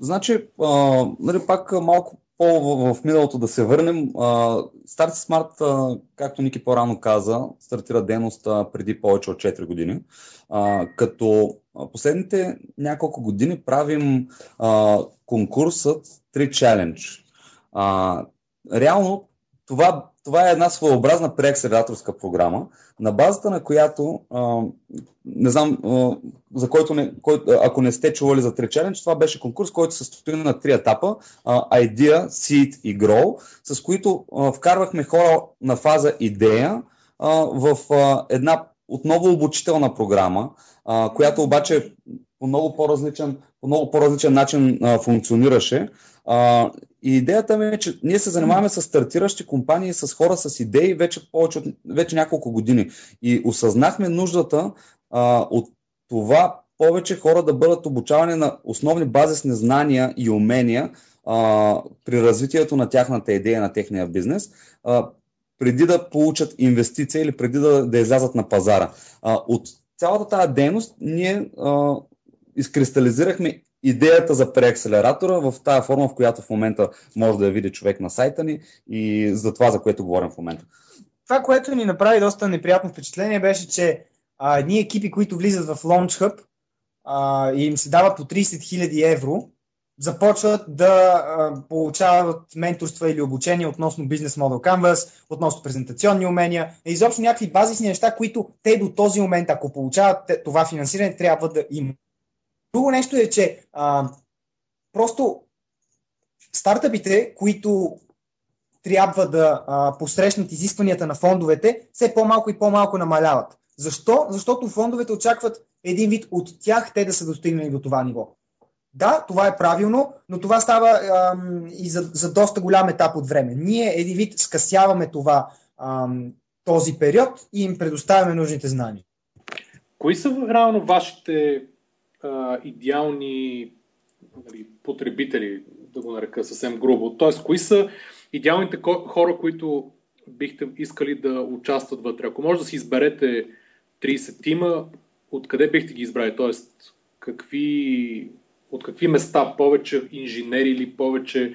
B: Значи, а, нали, пак малко по в миналото да се върнем. Старт Smart, както Ники по-рано каза, стартира дейност преди повече от 4 години. Като последните няколко години правим конкурсът 3 Challenge. Реално това това е една своеобразна преакселераторска програма, на базата на която, а, не знам, а, за който, не, кой, ако не сте чували за 3 Challenge, това беше конкурс, който се състои на три етапа, а, Idea, Seed и Grow, с които а, вкарвахме хора на фаза идея а, в а, една отново обучителна програма, а, която обаче по много по-различен, по много по-различен начин а, функционираше. А, и идеята ми е, че ние се занимаваме с стартиращи компании, с хора с идеи вече, повече от, вече няколко години. И осъзнахме нуждата а, от това повече хора да бъдат обучавани на основни базисни знания и умения а, при развитието на тяхната идея, на техния бизнес, а, преди да получат инвестиция или преди да, да излязат на пазара. А, от цялата тази дейност ние а, изкристализирахме идеята за преакселератора в тази форма, в която в момента може да я види човек на сайта ни и за това, за което говорим в момента.
C: Това, което ни направи доста неприятно впечатление, беше, че а, едни екипи, които влизат в Launch Hub и им се дават по 30 000 евро започват да а, получават менторства или обучение относно бизнес модел Canvas, относно презентационни умения, изобщо някакви базисни неща, които те до този момент, ако получават това финансиране, трябва да имат. Друго нещо е, че а, просто стартъпите, които трябва да а, посрещнат изискванията на фондовете, все по-малко и по-малко намаляват. Защо? Защото фондовете очакват един вид от тях те да са достигнали до това ниво. Да, това е правилно, но това става ам, и за, за доста голям етап от време. Ние един вид скъсяваме това, ам, този период и им предоставяме нужните знания.
A: Кои са реално вашите а, идеални нали, потребители, да го нарека съвсем грубо? Тоест, кои са идеалните хора, които бихте искали да участват вътре? Ако може да си изберете 30 тима, откъде бихте ги избрали? Тоест, какви, от какви места? Повече инженери или повече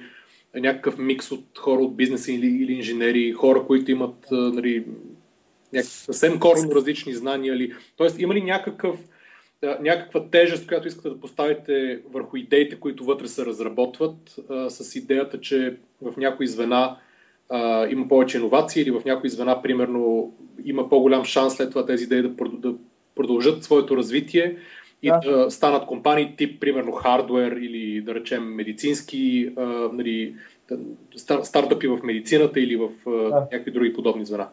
A: някакъв микс от хора от бизнеса или, или инженери, хора, които имат нали, съвсем коренно различни знания? Или... Тоест, има ли някакъв, някаква тежест, която искате да поставите върху идеите, които вътре се разработват, а, с идеята, че в някои звена а, има повече иновации или в някои звена, примерно, има по-голям шанс след това тези идеи да, да продължат своето развитие и да. да станат компании тип, примерно, хардвер или, да речем, медицински, а, нали, стартъпи в медицината или в а, да. някакви други подобни звена.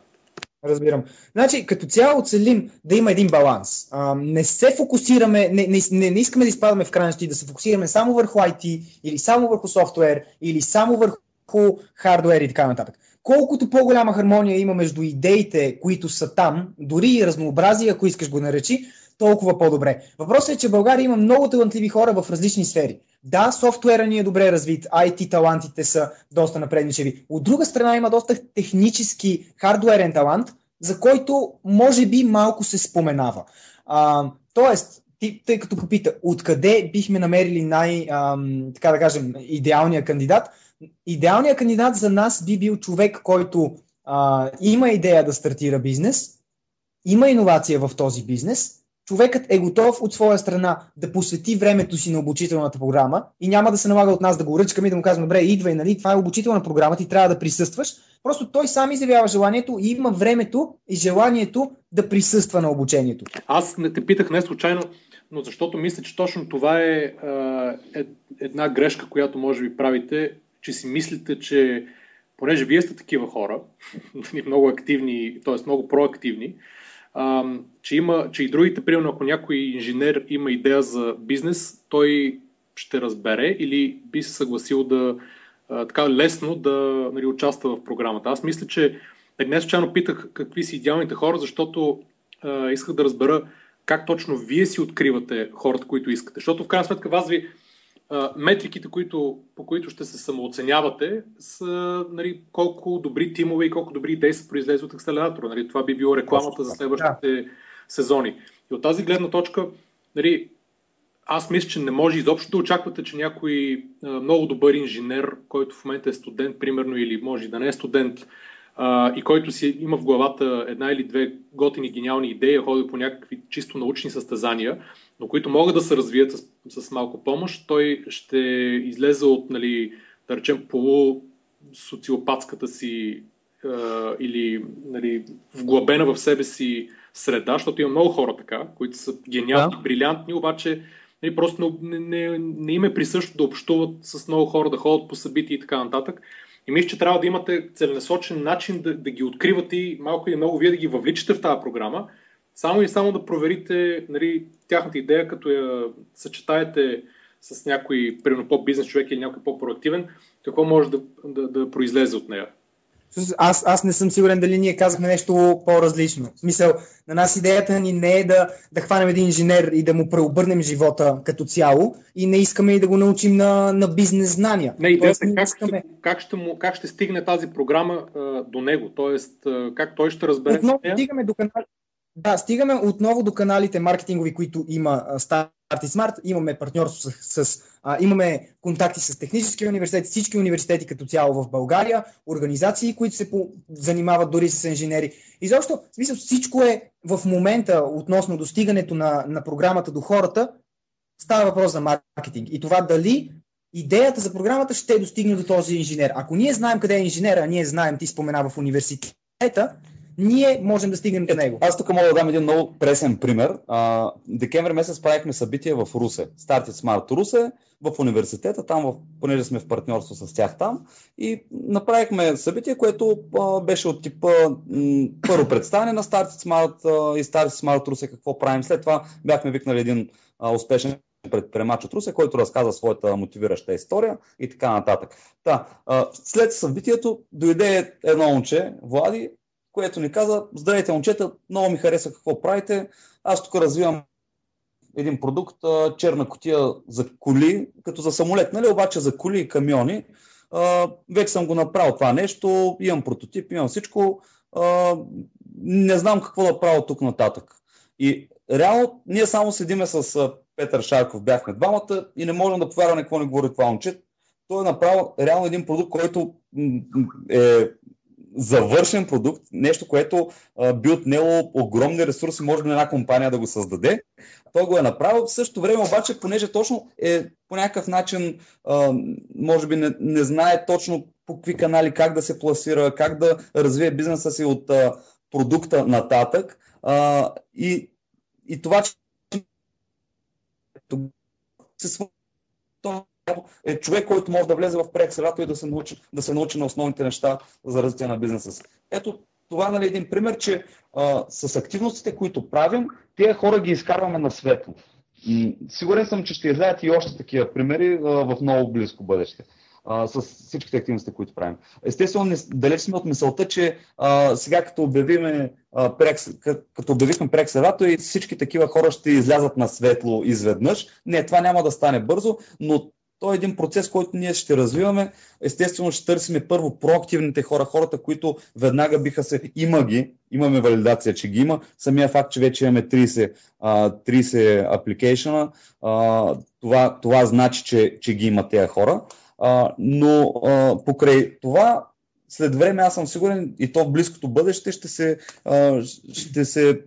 C: Разбирам. Значи, като цяло целим да има един баланс. А, не се фокусираме, не, не, не, искаме да изпадаме в крайности да се фокусираме само върху IT или само върху софтуер или само върху хардуер и така нататък. Колкото по-голяма хармония има между идеите, които са там, дори и разнообразие, ако искаш го наречи, толкова по-добре. Въпросът е, че България има много талантливи хора в различни сфери. Да, софтуера ни е добре развит, IT талантите са доста напредничеви. От друга страна има доста технически хардуерен талант, за който може би малко се споменава. А, тоест, тъй като попита, откъде бихме намерили най, ам, така да кажем, идеалния кандидат, идеалният кандидат за нас би бил човек, който а, има идея да стартира бизнес, има иновация в този бизнес, човекът е готов от своя страна да посвети времето си на обучителната програма и няма да се налага от нас да го ръчкаме и да му казваме, добре, идвай, нали, това е обучителна програма, ти трябва да присъстваш. Просто той сам изявява желанието и има времето и желанието да присъства на обучението.
A: Аз не те питах не случайно, но защото мисля, че точно това е, е една грешка, която може би правите че си мислите, че понеже вие сте такива хора, (laughs) нали, много активни, т.е. много проактивни, а, че, има, че и другите, примерно ако някой инженер има идея за бизнес, той ще разбере или би се съгласил да а, така лесно да нали, участва в програмата. Аз мисля, че не случайно питах какви са идеалните хора, защото а, исках да разбера как точно вие си откривате хората, които искате. Защото в крайна сметка вас ви метриките, които, по които ще се самооценявате, са нали, колко добри тимове и колко добри идеи са произлезли от акселератора. Нали, това би било рекламата за следващите да. сезони. И от тази гледна точка, нали, аз мисля, че не може изобщо да очаквате, че някой а, много добър инженер, който в момента е студент, примерно, или може да не е студент, а, и който си има в главата една или две готини гениални идеи, ходи по някакви чисто научни състезания, но които могат да се развият с, с малко помощ, той ще излезе от, нали, да речем, полусоциопатската си а, или нали, вглъбена в себе си среда, защото има много хора така, които са гениални, да. брилянтни, обаче нали, просто не, не, не им е присъщо да общуват с много хора, да ходят по събития и така нататък. И мисля, че трябва да имате целенасочен начин да, да ги откривате и малко или много вие да ги въвличате в тази програма, само и само да проверите нали, тяхната идея, като я съчетаете с някой, примерно по-бизнес човек или някой по-проактивен, какво може да, да, да произлезе от нея.
C: Аз, аз не съм сигурен дали ние казахме нещо по-различно. В смисъл, на нас идеята ни не е да, да хванем един инженер и да му преобърнем живота като цяло и не искаме и да го научим на, на бизнес знания.
A: Не, идеята е как, искаме... ще, как, ще му, как ще стигне тази програма а, до него, т.е. как той ще разбере.
C: Отново стигаме до канал, да, стигаме отново до каналите маркетингови, които има Start и Smart. Имаме партньорство с, с а, имаме контакти с технически университети, всички университети като цяло в България, организации, които се по, занимават дори с инженери. И защо, смисъл, всичко е в момента относно достигането на, на програмата до хората, става въпрос за маркетинг. И това дали идеята за програмата ще достигне до този инженер. Ако ние знаем къде е инженера, а ние знаем, ти спомена в университета, ние можем да стигнем до него.
B: Аз тук мога да дам един много пресен пример. А, декември месец правихме събитие в Русе. Started Smart Русе в университета, там, в, понеже сме в партньорство с тях там. И направихме събитие, което а, беше от типа м, първо представяне на Started Smart а, и Started Smart Русе какво правим. След това бяхме викнали един а, успешен предприемач от Русе, който разказа своята мотивираща история и така нататък. Та, след събитието дойде едно момче, Влади, което ни каза, здравейте момчета, много ми хареса какво правите, аз тук развивам един продукт, черна котия за коли, като за самолет, нали, обаче за коли и камиони. Вече съм го направил това нещо, имам прототип, имам всичко, не знам какво да правя тук нататък. И реално ние само седиме с Петър Шарков, бяхме двамата и не можем да повярваме какво ни говори това момче. Той е направил реално един продукт, който е завършен продукт, нещо, което а, би отнело огромни ресурси, може би на една компания да го създаде. Той го е направил. В същото време обаче, понеже точно е по някакъв начин, а, може би не, не знае точно по какви канали как да се пласира, как да развие бизнеса си от а, продукта нататък. А, и, и това, че се е човек, който може да влезе в преакселератор и да се, научи, да се научи на основните неща за развитие на бизнеса си. Ето, това нали, е един пример, че а, с активностите, които правим, тези хора ги изкарваме на светло. Сигурен съм, че ще излязат и още такива примери а, в много близко бъдеще а, с всичките активности, които правим. Естествено, далеч сме от мисълта, че а, сега като обявиме а, прекс, като обявихме прекселато и всички такива хора ще излязат на светло изведнъж. Не, това няма да стане бързо, но то е един процес, който ние ще развиваме. Естествено, ще търсим първо проактивните хора, хората, които веднага биха се... Има ги, имаме валидация, че ги има. Самия факт, че вече имаме 30, 30 апликейшена, това, това значи, че, че ги има тези хора. но покрай това след време аз съм сигурен и то в близкото бъдеще ще се, ще, се,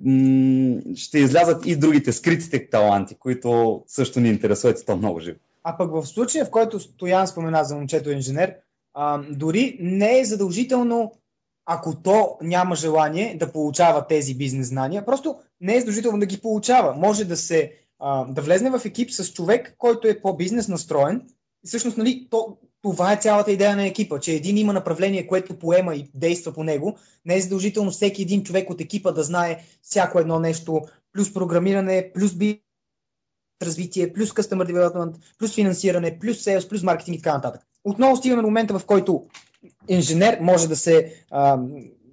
B: ще излязат и другите скритите таланти, които също ни интересуват и то много живо.
C: А пък в случая, в който Стоян спомена за момчето инженер, а, дори не е задължително, ако то няма желание да получава тези бизнес знания, просто не е задължително да ги получава. Може да се а, да влезне в екип с човек, който е по-бизнес настроен. И всъщност, нали, то, това е цялата идея на екипа, че един има направление, което поема и действа по него. Не е задължително всеки един човек от екипа да знае всяко едно нещо, плюс програмиране, плюс развитие, плюс customer development, плюс финансиране, плюс sales, плюс маркетинг и така нататък. Отново стигаме до момента, в който инженер може да се, а,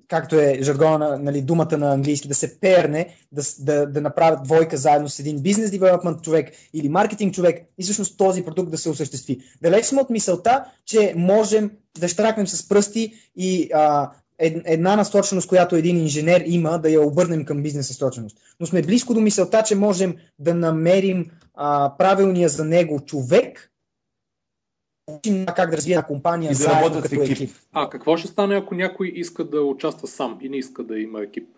C: както е жаргона, нали, думата на английски, да се перне, да, да, да направят двойка заедно с един бизнес девелопмент човек или маркетинг човек и всъщност този продукт да се осъществи. Далеч сме от мисълта, че можем да штракнем с пръсти и а, една насоченост, която един инженер има, да я обърнем към бизнес насоченост. Но сме близко до мисълта, че можем да намерим а, правилния за него човек, как да развие компания
B: и да работят като екип. екип.
A: А какво ще стане, ако някой иска да участва сам и не иска да има екип?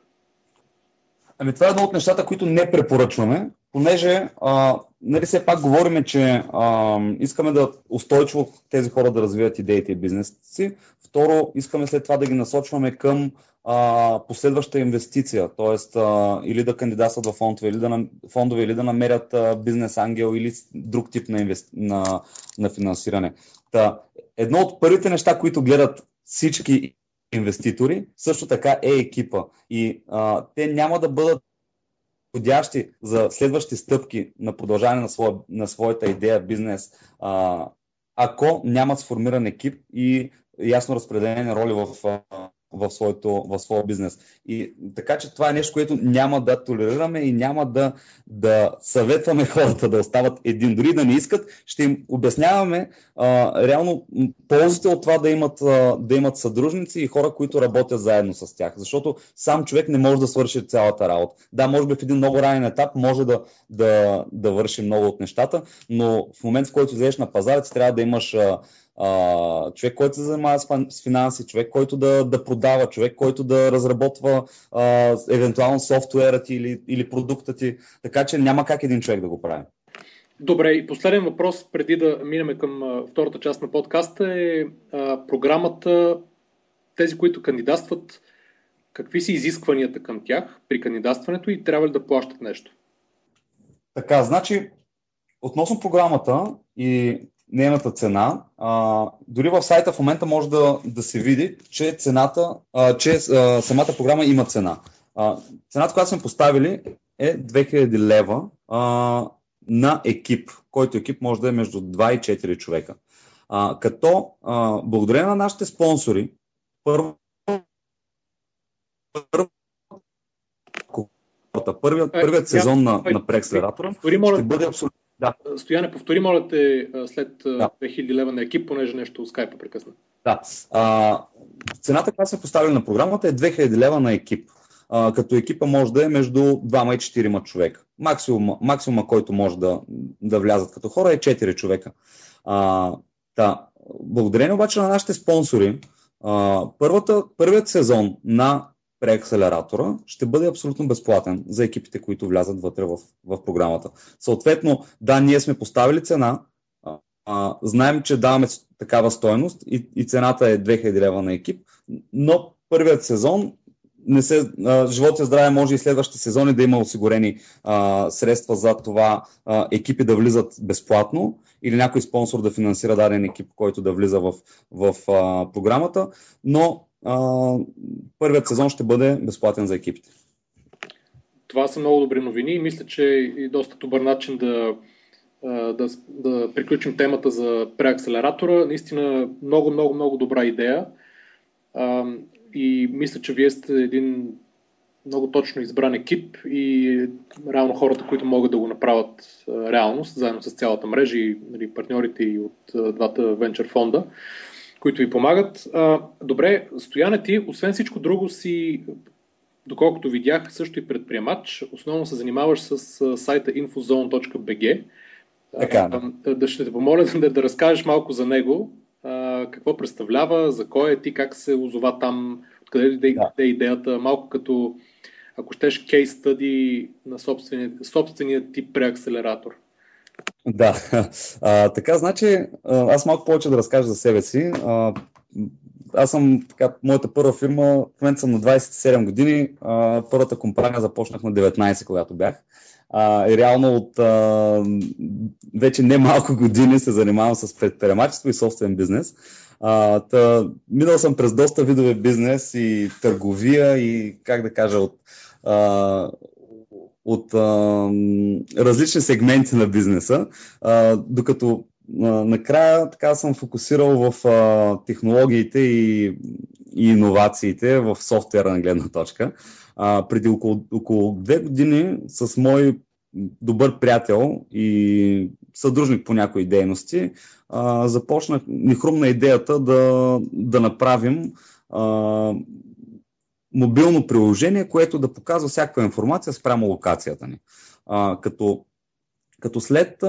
B: Ами това е едно от нещата, които не препоръчваме, понеже а, нали все пак говорим, че а, искаме да устойчиво тези хора да развиват идеите и бизнес си. Второ, искаме след това да ги насочваме към а, последваща инвестиция, т.е. или да кандидатстват в фондове, или да, фондове, или да намерят а, бизнес ангел или друг тип на, инвести... на, на финансиране. Та, едно от първите неща, които гледат всички инвеститори, също така е екипа. И а, те няма да бъдат подходящи за следващи стъпки на продължаване на, своя, на своята идея, бизнес, а, ако нямат сформиран екип и ясно разпределени роли в, в, своето, в своя бизнес. И така че това е нещо, което няма да толерираме и няма да, да съветваме (laughs) хората да остават един. Дори да не искат, ще им обясняваме а, реално ползите от това да имат, а, да имат съдружници и хора, които работят заедно с тях. Защото сам човек не може да свърши цялата работа. Да, може би в един много ранен етап може да, да, да върши много от нещата, но в момент, в който излезеш на пазара, ти трябва да имаш а, а, човек, който се занимава с финанси, човек, който да, да продава, човек, който да разработва а, евентуално софтуера ти или, или продукта ти. Така че няма как един човек да го прави.
A: Добре, и последен въпрос, преди да минем към втората част на подкаста е а, програмата, тези, които кандидатстват, какви са изискванията към тях при кандидатстването и трябва ли да плащат нещо?
B: Така, значи, относно програмата и нейната цена, а, дори в сайта в момента може да, да се види, че цената, а, че а, самата програма има цена. А, цената, която сме поставили е 2000 лева а, на екип, който екип може да е между 2 и 4 човека. А, като а, благодарение на нашите спонсори, първо, първият, първият сезон на, на преакселератора ще бъде абсолютно
A: да. Стояне, повтори, моля те, след да. 2000 лева на екип, понеже нещо скайпа прекъсна.
B: Да. А, цената, която сме поставили на програмата е 2000 лева на екип. А, като екипа може да е между 2 и 4 човека. Максимума, максимума, който може да, да влязат като хора е 4 човека. А, да. Благодарение обаче на нашите спонсори, а, първата, първият сезон на преакселератора ще бъде абсолютно безплатен за екипите, които влязат вътре в, в програмата. Съответно, да, ние сме поставили цена, а, знаем, че даваме такава стойност и, и цената е 2000 лева на екип, но първият сезон не се, а, живот и здраве може и следващите сезони да има осигурени а, средства за това а, екипи да влизат безплатно или някой спонсор да финансира даден екип, който да влиза в, в а, програмата, но а, първият сезон ще бъде безплатен за екипите.
A: Това са много добри новини и мисля, че е и доста добър начин да, да, да приключим темата за преакселератора. Наистина много, много, много добра идея. И мисля, че вие сте един много точно избран екип и реално хората, които могат да го направят реалност, заедно с цялата мрежа и нали, партньорите и от двата венчър фонда които ви помагат. А, добре, Стояне ти, освен всичко друго си, доколкото видях, също и предприемач. Основно се занимаваш с сайта infozone.bg.
B: Така,
A: да. да. ще те помоля (laughs) да, да разкажеш малко за него. А, какво представлява, за кой е ти, как се озова там, откъде ли да. е идеята, малко като, ако щеш, кейс стъди на собствения, собствения ти преакселератор.
B: Да, а, така, значи, аз малко повече да разкажа за себе си. А, аз съм, така, моята първа фирма, в момента съм на 27 години, а, първата компания започнах на 19, когато бях. А, и реално от а, вече не малко години се занимавам с предприемачество и собствен бизнес. А, та, минал съм през доста видове бизнес и търговия и, как да кажа, от, от а, различни сегменти на бизнеса, а, докато а, накрая така съм фокусирал в а, технологиите и, и иновациите в софтуерна гледна точка. А, преди около, около две години с мой добър приятел и съдружник по някои дейности, а, започнах, ни хрумна идеята да, да направим а, мобилно приложение, което да показва всякаква информация спрямо локацията ни. А, като като след,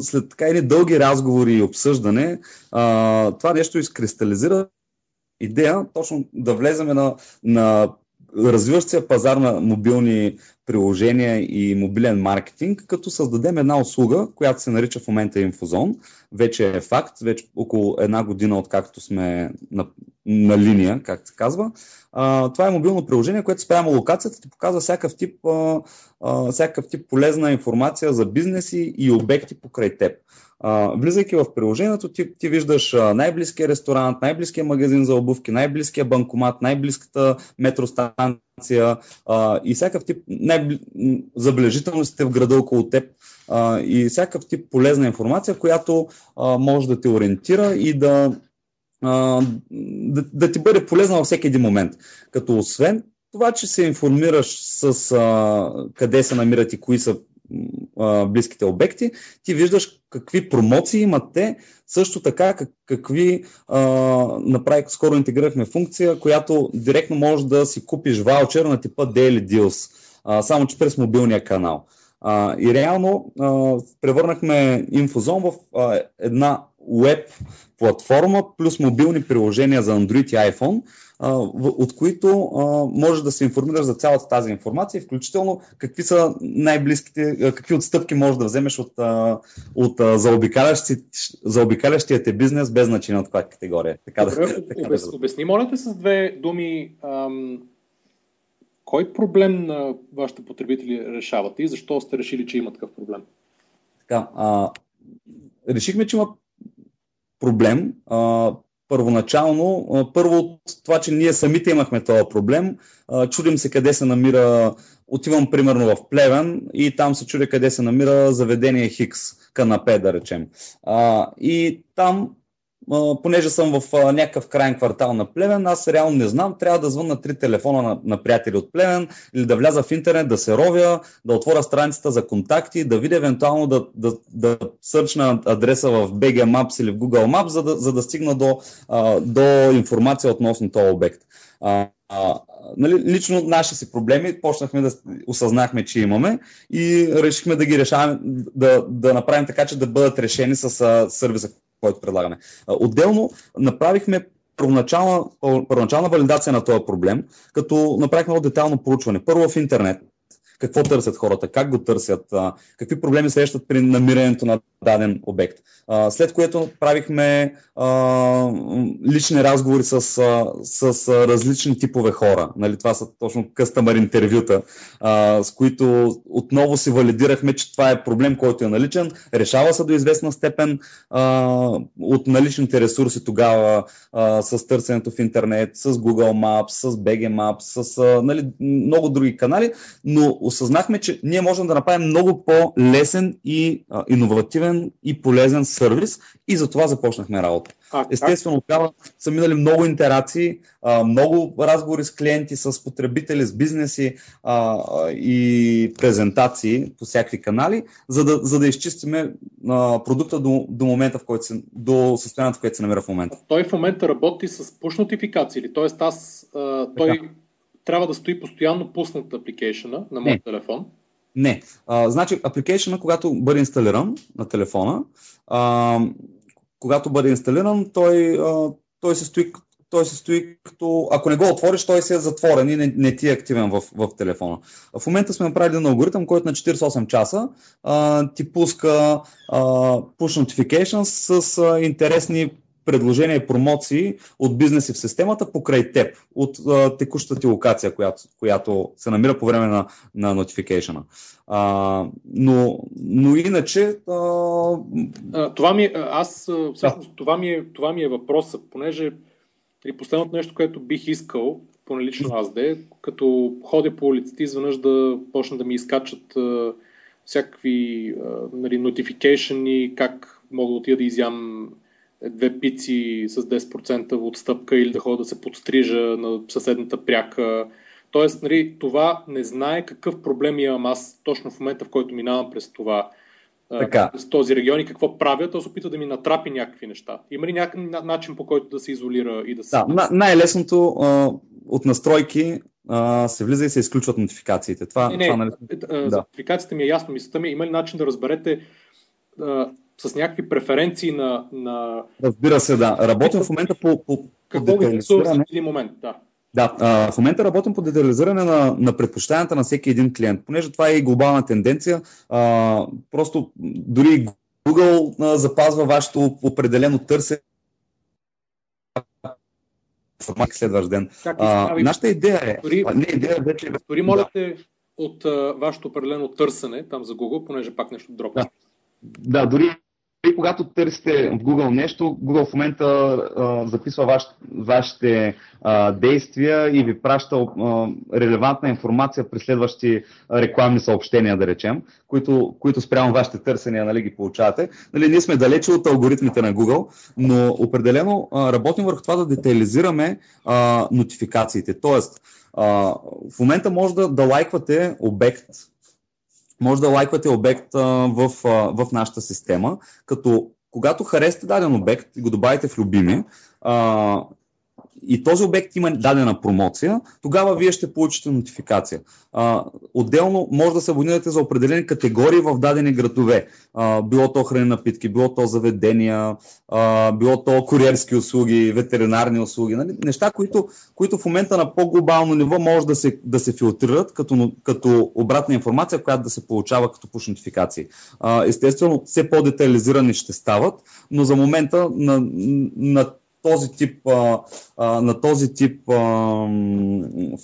B: след така едни дълги разговори и обсъждане, а, това нещо изкристализира идея точно да влеземе на, на развиващ пазар на мобилни приложения и мобилен маркетинг, като създадем една услуга, която се нарича в момента Инфозон. Вече е факт, вече около една година откакто сме на, линия, както се казва. А, това е мобилно приложение, което спрямо локацията ти показва всякакъв тип, а, всякакъв тип полезна информация за бизнеси и обекти покрай теб. А, влизайки в приложението, ти, ти виждаш най-близкия ресторант, най-близкия магазин за обувки, най-близкия банкомат, най-близката метростанция а, и всякакъв тип забележителностите в града около теб а, и всякакъв тип полезна информация, която а, може да те ориентира и да, а, да, да ти бъде полезна във всеки един момент. Като освен това, че се информираш с а, къде се намират и кои са близките обекти, ти виждаш какви промоции имат те, също така как, какви а, направих, скоро интегрирахме функция, която директно можеш да си купиш ваучер на типа Daily Deals, а, само че през мобилния канал. А, и реално а, превърнахме Инфозон в а, една веб платформа плюс мобилни приложения за Android и iPhone, от които можеш да се информираш за цялата тази информация, включително какви са най-близките, какви отстъпки можеш да вземеш от, от заобикалящи, заобикалящия те бизнес, без значение от каква категория.
A: Така Добре, да, така обяс, да... Обясни, моля те с две думи, ам, кой проблем на вашите потребители решавате и защо сте решили, че има такъв проблем?
B: Така, а, решихме, че има проблем. А, първоначално, а, първо от това, че ние самите имахме този проблем, а, чудим се къде се намира, отивам примерно в Плевен и там се чудя къде се намира заведение Хикс, канапе да речем. А, и там понеже съм в някакъв крайен квартал на Плевен, аз реално не знам, трябва да звънна три телефона на, на приятели от Плевен или да вляза в интернет, да се ровя, да отворя страницата за контакти, да видя евентуално да, да, да сърчна адреса в BG Maps или в Google Maps, за да, за да стигна до, до информация относно този обект. А, нали, лично наши си проблеми почнахме да осъзнахме, че имаме и решихме да ги решаваме, да, да направим така, че да бъдат решени с а, сервиса, който предлагаме. Отделно направихме първоначална, първоначална валидация на този проблем, като направихме много детайлно проучване. Първо в интернет, какво търсят хората, как го търсят, какви проблеми срещат при намирането на даден обект. След което правихме лични разговори с, с различни типове хора. Нали, това са точно къстъмър интервюта, с които отново си валидирахме, че това е проблем, който е наличен. Решава се до известна степен от наличните ресурси тогава с търсенето в интернет, с Google Maps, с BG Maps, с нали, много други канали, но осъзнахме, че ние можем да направим много по-лесен и а, иновативен и полезен сервис и за това започнахме работа. А, Естествено, тогава са минали много интерации, а, много разговори с клиенти, с потребители, с бизнеси а, и презентации по всякакви канали, за да, за да изчистиме а, продукта до, до момента, в който се, до състоянието, в което се намира в момента.
A: Той в момента работи с push нотификации? Тоест аз, а, той така трябва да стои постоянно пуснат апликейшена на моят телефон?
B: Не. А, значи, апликейшена, когато бъде инсталиран на телефона, а, когато бъде инсталиран, той, а, той се стои той се стои като, ако не го отвориш, той се е затворен и не, не ти е активен в, в телефона. В момента сме направили един алгоритъм, който на 48 часа а, ти пуска а, push notifications с а, интересни предложения и промоции от бизнеси в системата покрай теб, от а, текущата ти локация, която, която се намира по време на, на notification. А, но, но иначе. А...
A: А, това ми, аз всъщност да. това, ми е, това ми е въпросът, понеже и последното нещо, което бих искал, поне лично аз да е, като ходя по улиците, изведнъж да почна да ми изкачат а, всякакви нали, notification как мога да отида да изям две пици с 10% отстъпка или да ходя да се подстрижа на съседната пряка. Тоест, нали, това не знае какъв проблем имам аз точно в момента, в който минавам през това. Така. С този регион и какво правят, то се опитва да ми натрапи някакви неща. Има ли някакъв начин по който да се изолира и да се.
B: Да, най-лесното а, от настройки а, се влиза и се изключват нотификациите. Това,
A: не, не,
B: това, нали...
A: да. нотификациите ми е ясно. Мисълта ми, има ли начин да разберете а, с някакви преференции на... на...
B: Разбира се, да. Работим в момента по, по,
A: Какво ви в един момент, да.
B: Да, а, в момента работим по детализиране на, на предпочитанията на всеки един клиент, понеже това е и глобална тенденция. А, просто дори Google а, запазва вашето определено търсене следващ ден. А, нашата идея е...
A: Дори, а, не, идея вече... Дори моля да. от а, вашето определено търсене, там за Google, понеже пак нещо дропва.
B: Да. да, дори и когато търсите в Google нещо, Google в момента а, записва ваш, вашите а, действия и ви праща а, релевантна информация при следващи рекламни съобщения, да речем, които, които спрямо вашите търсения нали, ги получавате. Нали, ние сме далече от алгоритмите на Google, но определено а, работим върху това да детайлизираме а, нотификациите. Тоест, а, в момента може да, да лайквате обект, може да лайквате обект а, в, а, в нашата система, като когато харесате даден обект и го добавите в любими, а, и този обект има дадена промоция, тогава вие ще получите нотификация. А, отделно може да се абонирате за определени категории в дадени градове. А, било то храни напитки, било то заведения, а, било то куриерски услуги, ветеринарни услуги. Нали? Неща, които, които в момента на по-глобално ниво може да се, да се филтрират като, като обратна информация, която да се получава като push нотификации. Естествено, все по-детализирани ще стават, но за момента на, на този тип, на този тип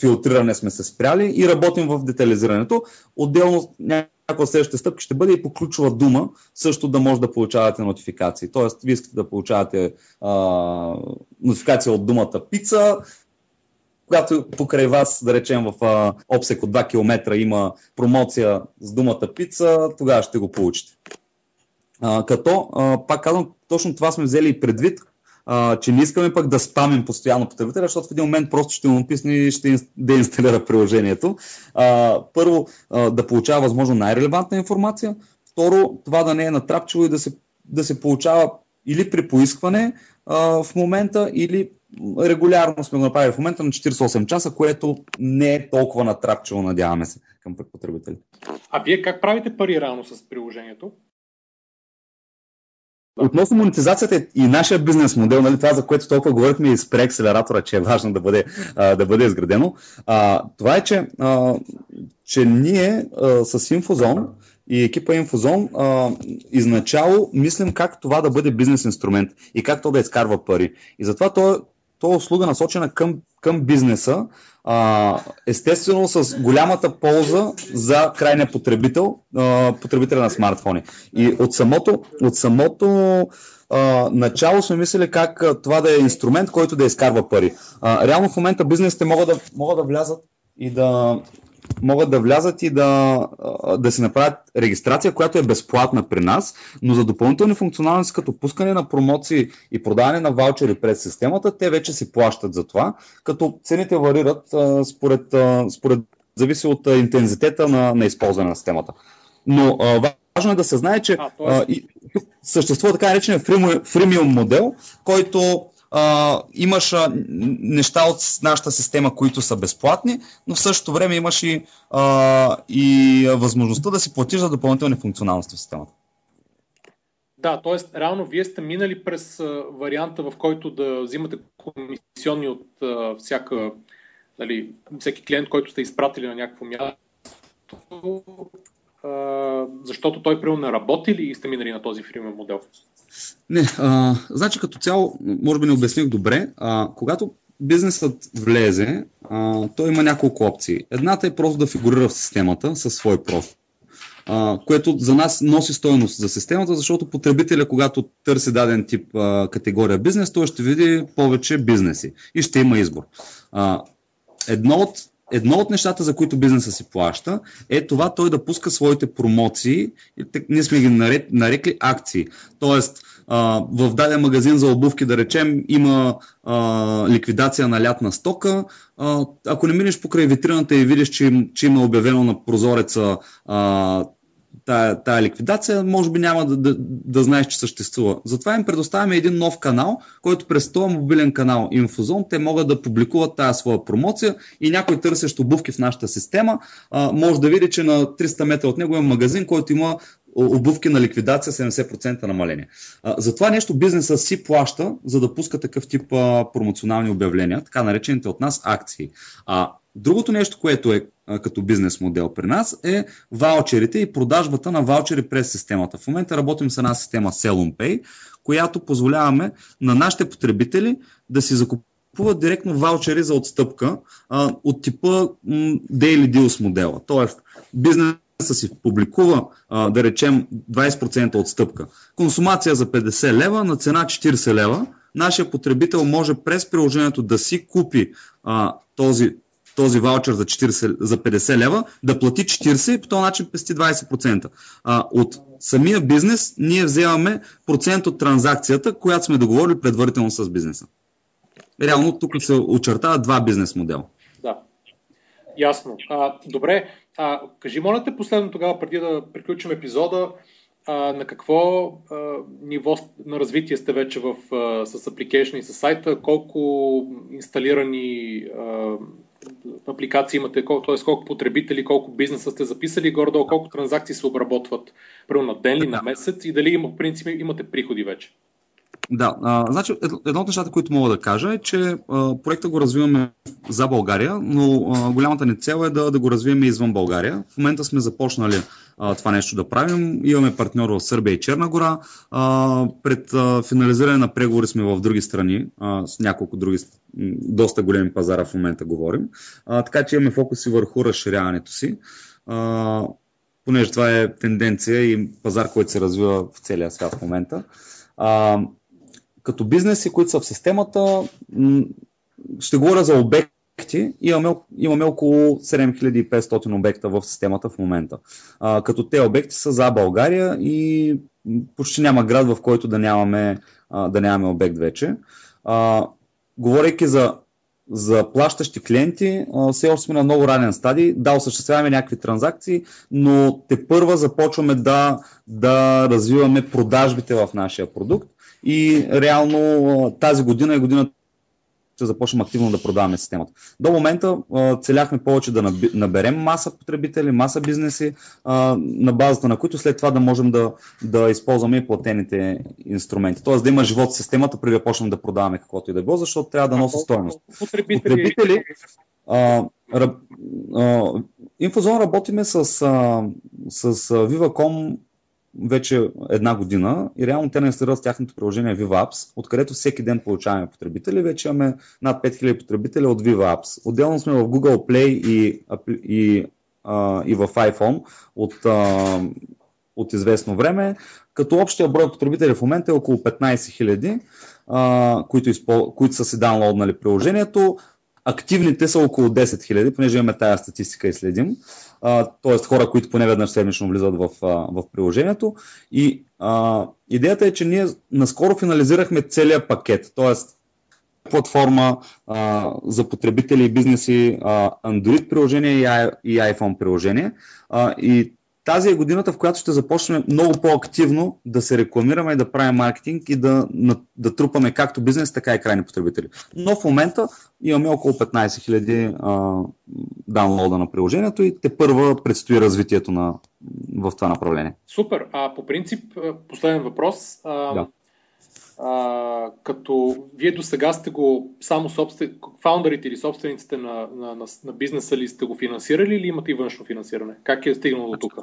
B: филтриране сме се спряли и работим в детализирането. Отделно някаква следваща стъпка ще бъде и по ключова дума също да може да получавате нотификации. Тоест, вие искате да получавате а, нотификация от думата пица, когато покрай вас, да речем в а, обсек от 2 км има промоция с думата пица, тогава ще го получите. А, като, а, пак казвам, точно това сме взели и предвид, а, че не искаме пък да спамим постоянно потребителя, защото в един момент просто ще му написне и ще деинсталира приложението. А, първо, а, да получава възможно най-релевантна информация. Второ, това да не е натрапчиво и да се, да се получава или при поискване а, в момента, или регулярно сме го направили в момента на 48 часа, което не е толкова натрапчиво, надяваме се, към потребители.
A: А вие как правите пари рано с приложението?
B: Относно монетизацията и нашия бизнес модел, нали, това за което толкова говорихме и с преакселератора, че е важно да бъде, а, да бъде изградено, а, това е, че, а, че ние а, с Infozone и екипа Infozone а, изначало мислим как това да бъде бизнес инструмент и как то да изкарва пари. И затова то, то е услуга насочена към, към бизнеса, а, естествено с голямата полза за крайния потребител, а, потребителя на смартфони. И от самото, от самото а, начало сме мислили как това да е инструмент, който да изкарва пари. А, реално в момента бизнесите могат да, могат да влязат и да, могат да влязат и да, да си направят регистрация, която е безплатна при нас, но за допълнителни функционалности, като пускане на промоции и продаване на ваучери през системата, те вече си плащат за това, като цените варират според, според зависи от интензитета на, на използване на системата. Но важно е да се знае, че а, а, и, съществува така наречен фримиум модел, който имаш а, неща от нашата система, които са безплатни, но в същото време имаш и, а, и възможността да си платиш за допълнителни функционалности в системата.
A: Да, т.е. реално вие сте минали през а, варианта, в който да взимате комисионни от а, всяка, нали, всеки клиент, който сте изпратили на някакво място, защото той примерно не работи или сте минали на този фирмен модел?
B: Не, а, значи като цяло, може би не обясних добре, а, когато бизнесът влезе, а, той има няколко опции. Едната е просто да фигурира в системата със свой профил. Uh, което за нас носи стоеност за системата, защото потребителя, когато търси даден тип uh, категория бизнес, той ще види повече бизнеси и ще има избор. Uh, едно, от, едно от нещата, за които бизнеса си плаща, е това той да пуска своите промоции, ние сме ги нарекли акции. Тоест, в даден магазин за обувки, да речем, има ликвидация на лятна стока. Ако не минеш покрай витрината и видиш, че, има обявено на прозореца тая, тая ликвидация, може би няма да, да, да знаеш, че съществува. Затова им предоставяме един нов канал, който през този мобилен канал Infozone те могат да публикуват тази своя промоция и някой търсещ обувки в нашата система а, може да види, че на 300 метра от него е магазин, който има обувки на ликвидация 70% намаление. А, за това нещо бизнеса си плаща, за да пуска такъв тип промоционални обявления, така наречените от нас акции. А другото нещо, което е а, като бизнес модел при нас е ваучерите и продажбата на ваучери през системата. В момента работим с една система Pay, която позволяваме на нашите потребители да си закупуват директно ваучери за отстъпка а, от типа м, Daily Deals модела. Тоест, бизнес си публикува, а, да речем, 20% отстъпка. Консумация за 50 лева на цена 40 лева. Нашия потребител може през приложението да си купи а, този, този ваучер за, 40, за 50 лева, да плати 40 и по този начин пести 20%. А, от самия бизнес ние вземаме процент от транзакцията, която сме договорили предварително с бизнеса. Реално тук се очертава два бизнес модела.
A: Да. Ясно. А, добре, а, кажи, моля те, последно тогава, преди да приключим епизода, а, на какво а, ниво на развитие сте вече в, а, с application и с сайта? Колко инсталирани а, апликации имате, т.е. колко потребители, колко бизнеса сте записали, горе колко транзакции се обработват, първо на ден ли, на месец и дали има, в принцип, имате приходи вече?
B: Да, а, значи едно от нещата, които мога да кажа е, че а, проекта го развиваме за България, но а, голямата ни цел е да, да го развием извън България. В момента сме започнали а, това нещо да правим. Имаме партньор в Сърбия и Черна гора. А, пред а, финализиране на преговори сме в други страни, а, с няколко други, доста големи пазара в момента говорим. А, така че имаме фокуси върху разширяването си. А, понеже това е тенденция и пазар, който се развива в целия свят в момента. А, като бизнеси, които са в системата, ще говоря за обекти. Имаме, имаме около 7500 обекта в системата в момента. А, като те обекти са за България и почти няма град, в който да нямаме, а, да нямаме обект вече. А, говорейки за за плащащи клиенти, все още сме на много ранен стадий. Да, осъществяваме някакви транзакции, но те първа започваме да, да развиваме продажбите в нашия продукт и реално тази година е годината ще започнем активно да продаваме системата. До момента целяхме повече да наберем маса потребители, маса бизнеси, на базата на които след това да можем да, да използваме и платените инструменти. Тоест да има живот в системата, преди да почнем да продаваме каквото и да било, защото трябва да носи стоеност.
A: Потребители, потребители
B: а, а, Инфозон работиме с, а, с Viva.com вече една година и реално те инсталират с тяхното приложение Viva Apps, откъдето всеки ден получаваме потребители. Вече имаме над 5000 потребители от Viva Apps. Отделно сме в Google Play и, и, и в iPhone от, от известно време, като общия брой потребители в момента е около 15 000, а, които, изпол... които са си даунлоуднали приложението. Активните са около 10 000, понеже имаме тази статистика и следим т.е. хора, които поне веднъж седмично влизат в, в приложението. И а, идеята е, че ние наскоро финализирахме целият пакет, т.е. платформа а, за потребители и бизнеси, а, Android приложение и, и iPhone приложение. А, и тази е годината, в която ще започнем много по-активно да се рекламираме и да правим маркетинг и да, да трупаме както бизнес, така и крайни потребители. Но в момента имаме около 15 000 даунлода на приложението и те първа предстои развитието на, в това направление.
A: Супер. А по принцип, последен въпрос. А, да. Като вие до сега сте го само собствен, фаундърите или собствениците на, на, на, на бизнеса ли сте го финансирали или имате и външно финансиране? Как е стигнало до тук?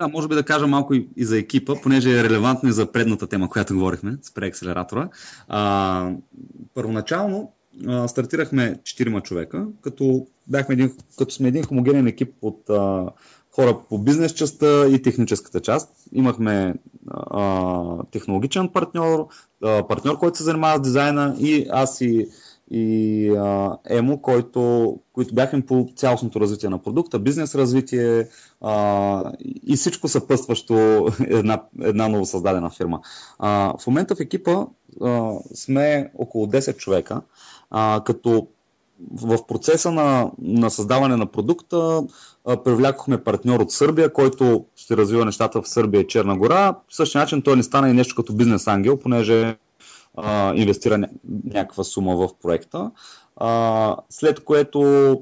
B: Да, може би да кажа малко и, и за екипа, понеже е релевантно и за предната тема, която говорихме с преакселератора. А, първоначално а, стартирахме 4 човека, като, бяхме един, като сме един хомогенен екип от а, хора по бизнес частта и техническата част. Имахме а, технологичен партньор, а, партньор, който се занимава с дизайна и аз и, и а, Емо, който, които бяхме по цялостното развитие на продукта, бизнес развитие а, и всичко съпъстващо (laughs) една, една ново създадена фирма. А, в момента в екипа а, сме около 10 човека, а, като в процеса на, на създаване на продукта привлякохме партньор от Сърбия, който ще развива нещата в Сърбия и Черна гора. По същия начин той ни стана и нещо като бизнес ангел, понеже а, инвестира ня- някаква сума в проекта. А, след което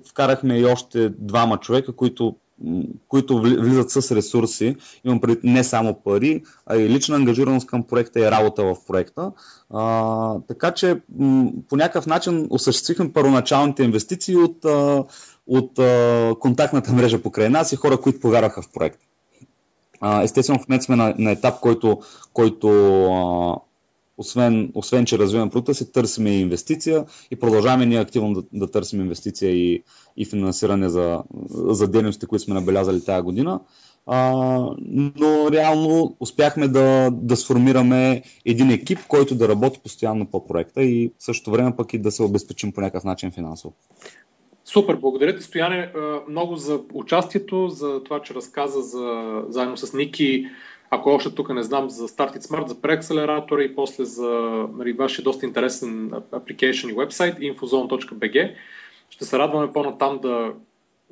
B: вкарахме и още двама човека, които които влизат с ресурси, имам пред не само пари, а и лична ангажираност към проекта и работа в проекта. А, така че по някакъв начин осъществихме първоначалните инвестиции от, от контактната мрежа покрай нас и хора, които повярваха в проекта. Естествено, в момента сме на, на етап, който, който а, освен, освен че развиваме продукта си, търсим и инвестиция и продължаваме ние активно да, да търсим инвестиция и, и финансиране за, за дейности, които сме набелязали тази година. А, но реално успяхме да, да сформираме един екип, който да работи постоянно по проекта и в същото време пък и да се обезпечим по някакъв начин финансово.
A: Супер, благодаря ти, Стояне, много за участието, за това, че разказа за, заедно с Ники ако още тук не знам за Start It Smart, за преакселератора и после за нали, вашия доста интересен application и вебсайт infozone.bg. Ще се радваме по-натам да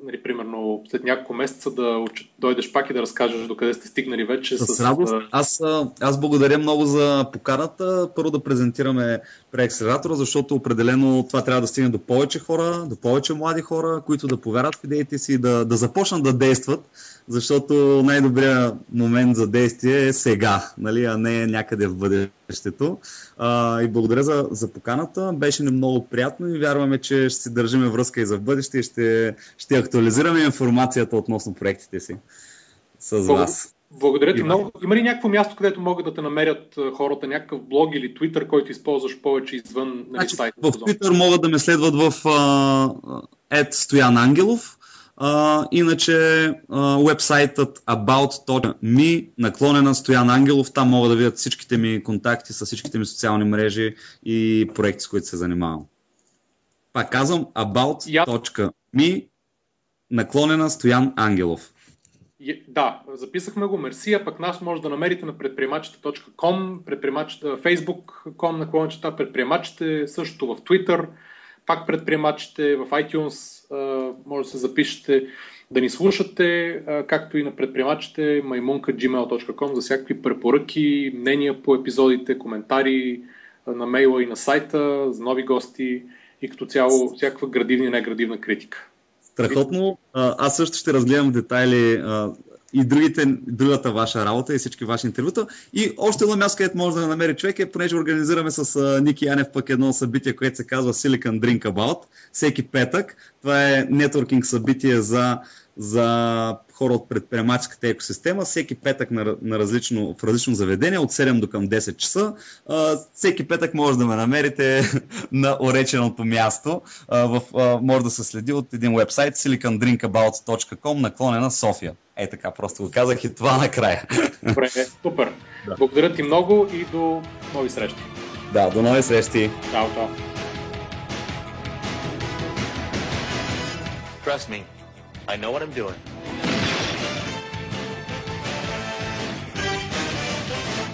A: нали, примерно след няколко месеца да дойдеш пак и да разкажеш докъде сте стигнали вече.
B: С, с радост. Аз, аз благодаря много за поканата. Първо да презентираме преакселератора, защото определено това трябва да стигне до повече хора, до повече млади хора, които да повярват в идеите си, да, да започнат да действат, защото най-добрият момент за действие е сега, нали, а не някъде в бъдещето. А, и благодаря за, за поканата. Беше ни много приятно и вярваме, че ще си държиме връзка и за бъдеще и ще, ще актуализираме информацията относно проектите си с вас.
A: Благодаря ти много. Има ли някакво място, където могат да те намерят хората, някакъв блог или твитър, който използваш повече извън нали,
B: значи, сайта? В твитър могат да ме следват в uh, Стоян Ангелов. Uh, иначе uh, вебсайтът about.me наклонена Стоян Ангелов, там могат да видят всичките ми контакти с всичките ми социални мрежи и проекти, с които се занимавам. Пак казвам about.me наклонена Стоян Ангелов.
A: Да, записахме го, мерси, а пък нас може да намерите на предприемачите.com, предприемачите, facebook.com, наклончета предприемачите, също в Twitter, пак предприемачите, в iTunes може да се запишете да ни слушате, както и на предприемачите maimunka.gmail.com за всякакви препоръки, мнения по епизодите, коментари на мейла и на сайта, за нови гости и като цяло всякаква градивна и неградивна критика.
B: Страхотно. Аз също ще разгледам детайли и другите, другата ваша работа и всички ваши интервюта. И още едно място, където може да намери човек е, понеже организираме с Ники Янев пък едно събитие, което се казва Silicon Drink About, всеки петък. Това е нетворкинг събитие за, за хора от предприемаческата екосистема, всеки петък на, на различно, в различно заведение, от 7 до към 10 часа. А, всеки петък може да ме намерите (laughs) на ореченото място. А, в, а, може да се следи от един вебсайт silicondrinkabout.com наклонена София. Е така, просто го казах и това накрая.
A: Добре, е, супер. Да. Благодаря ти много и до нови срещи.
B: Да, до нови срещи.
A: Чао, чао.
D: Trust me, I know what I'm doing.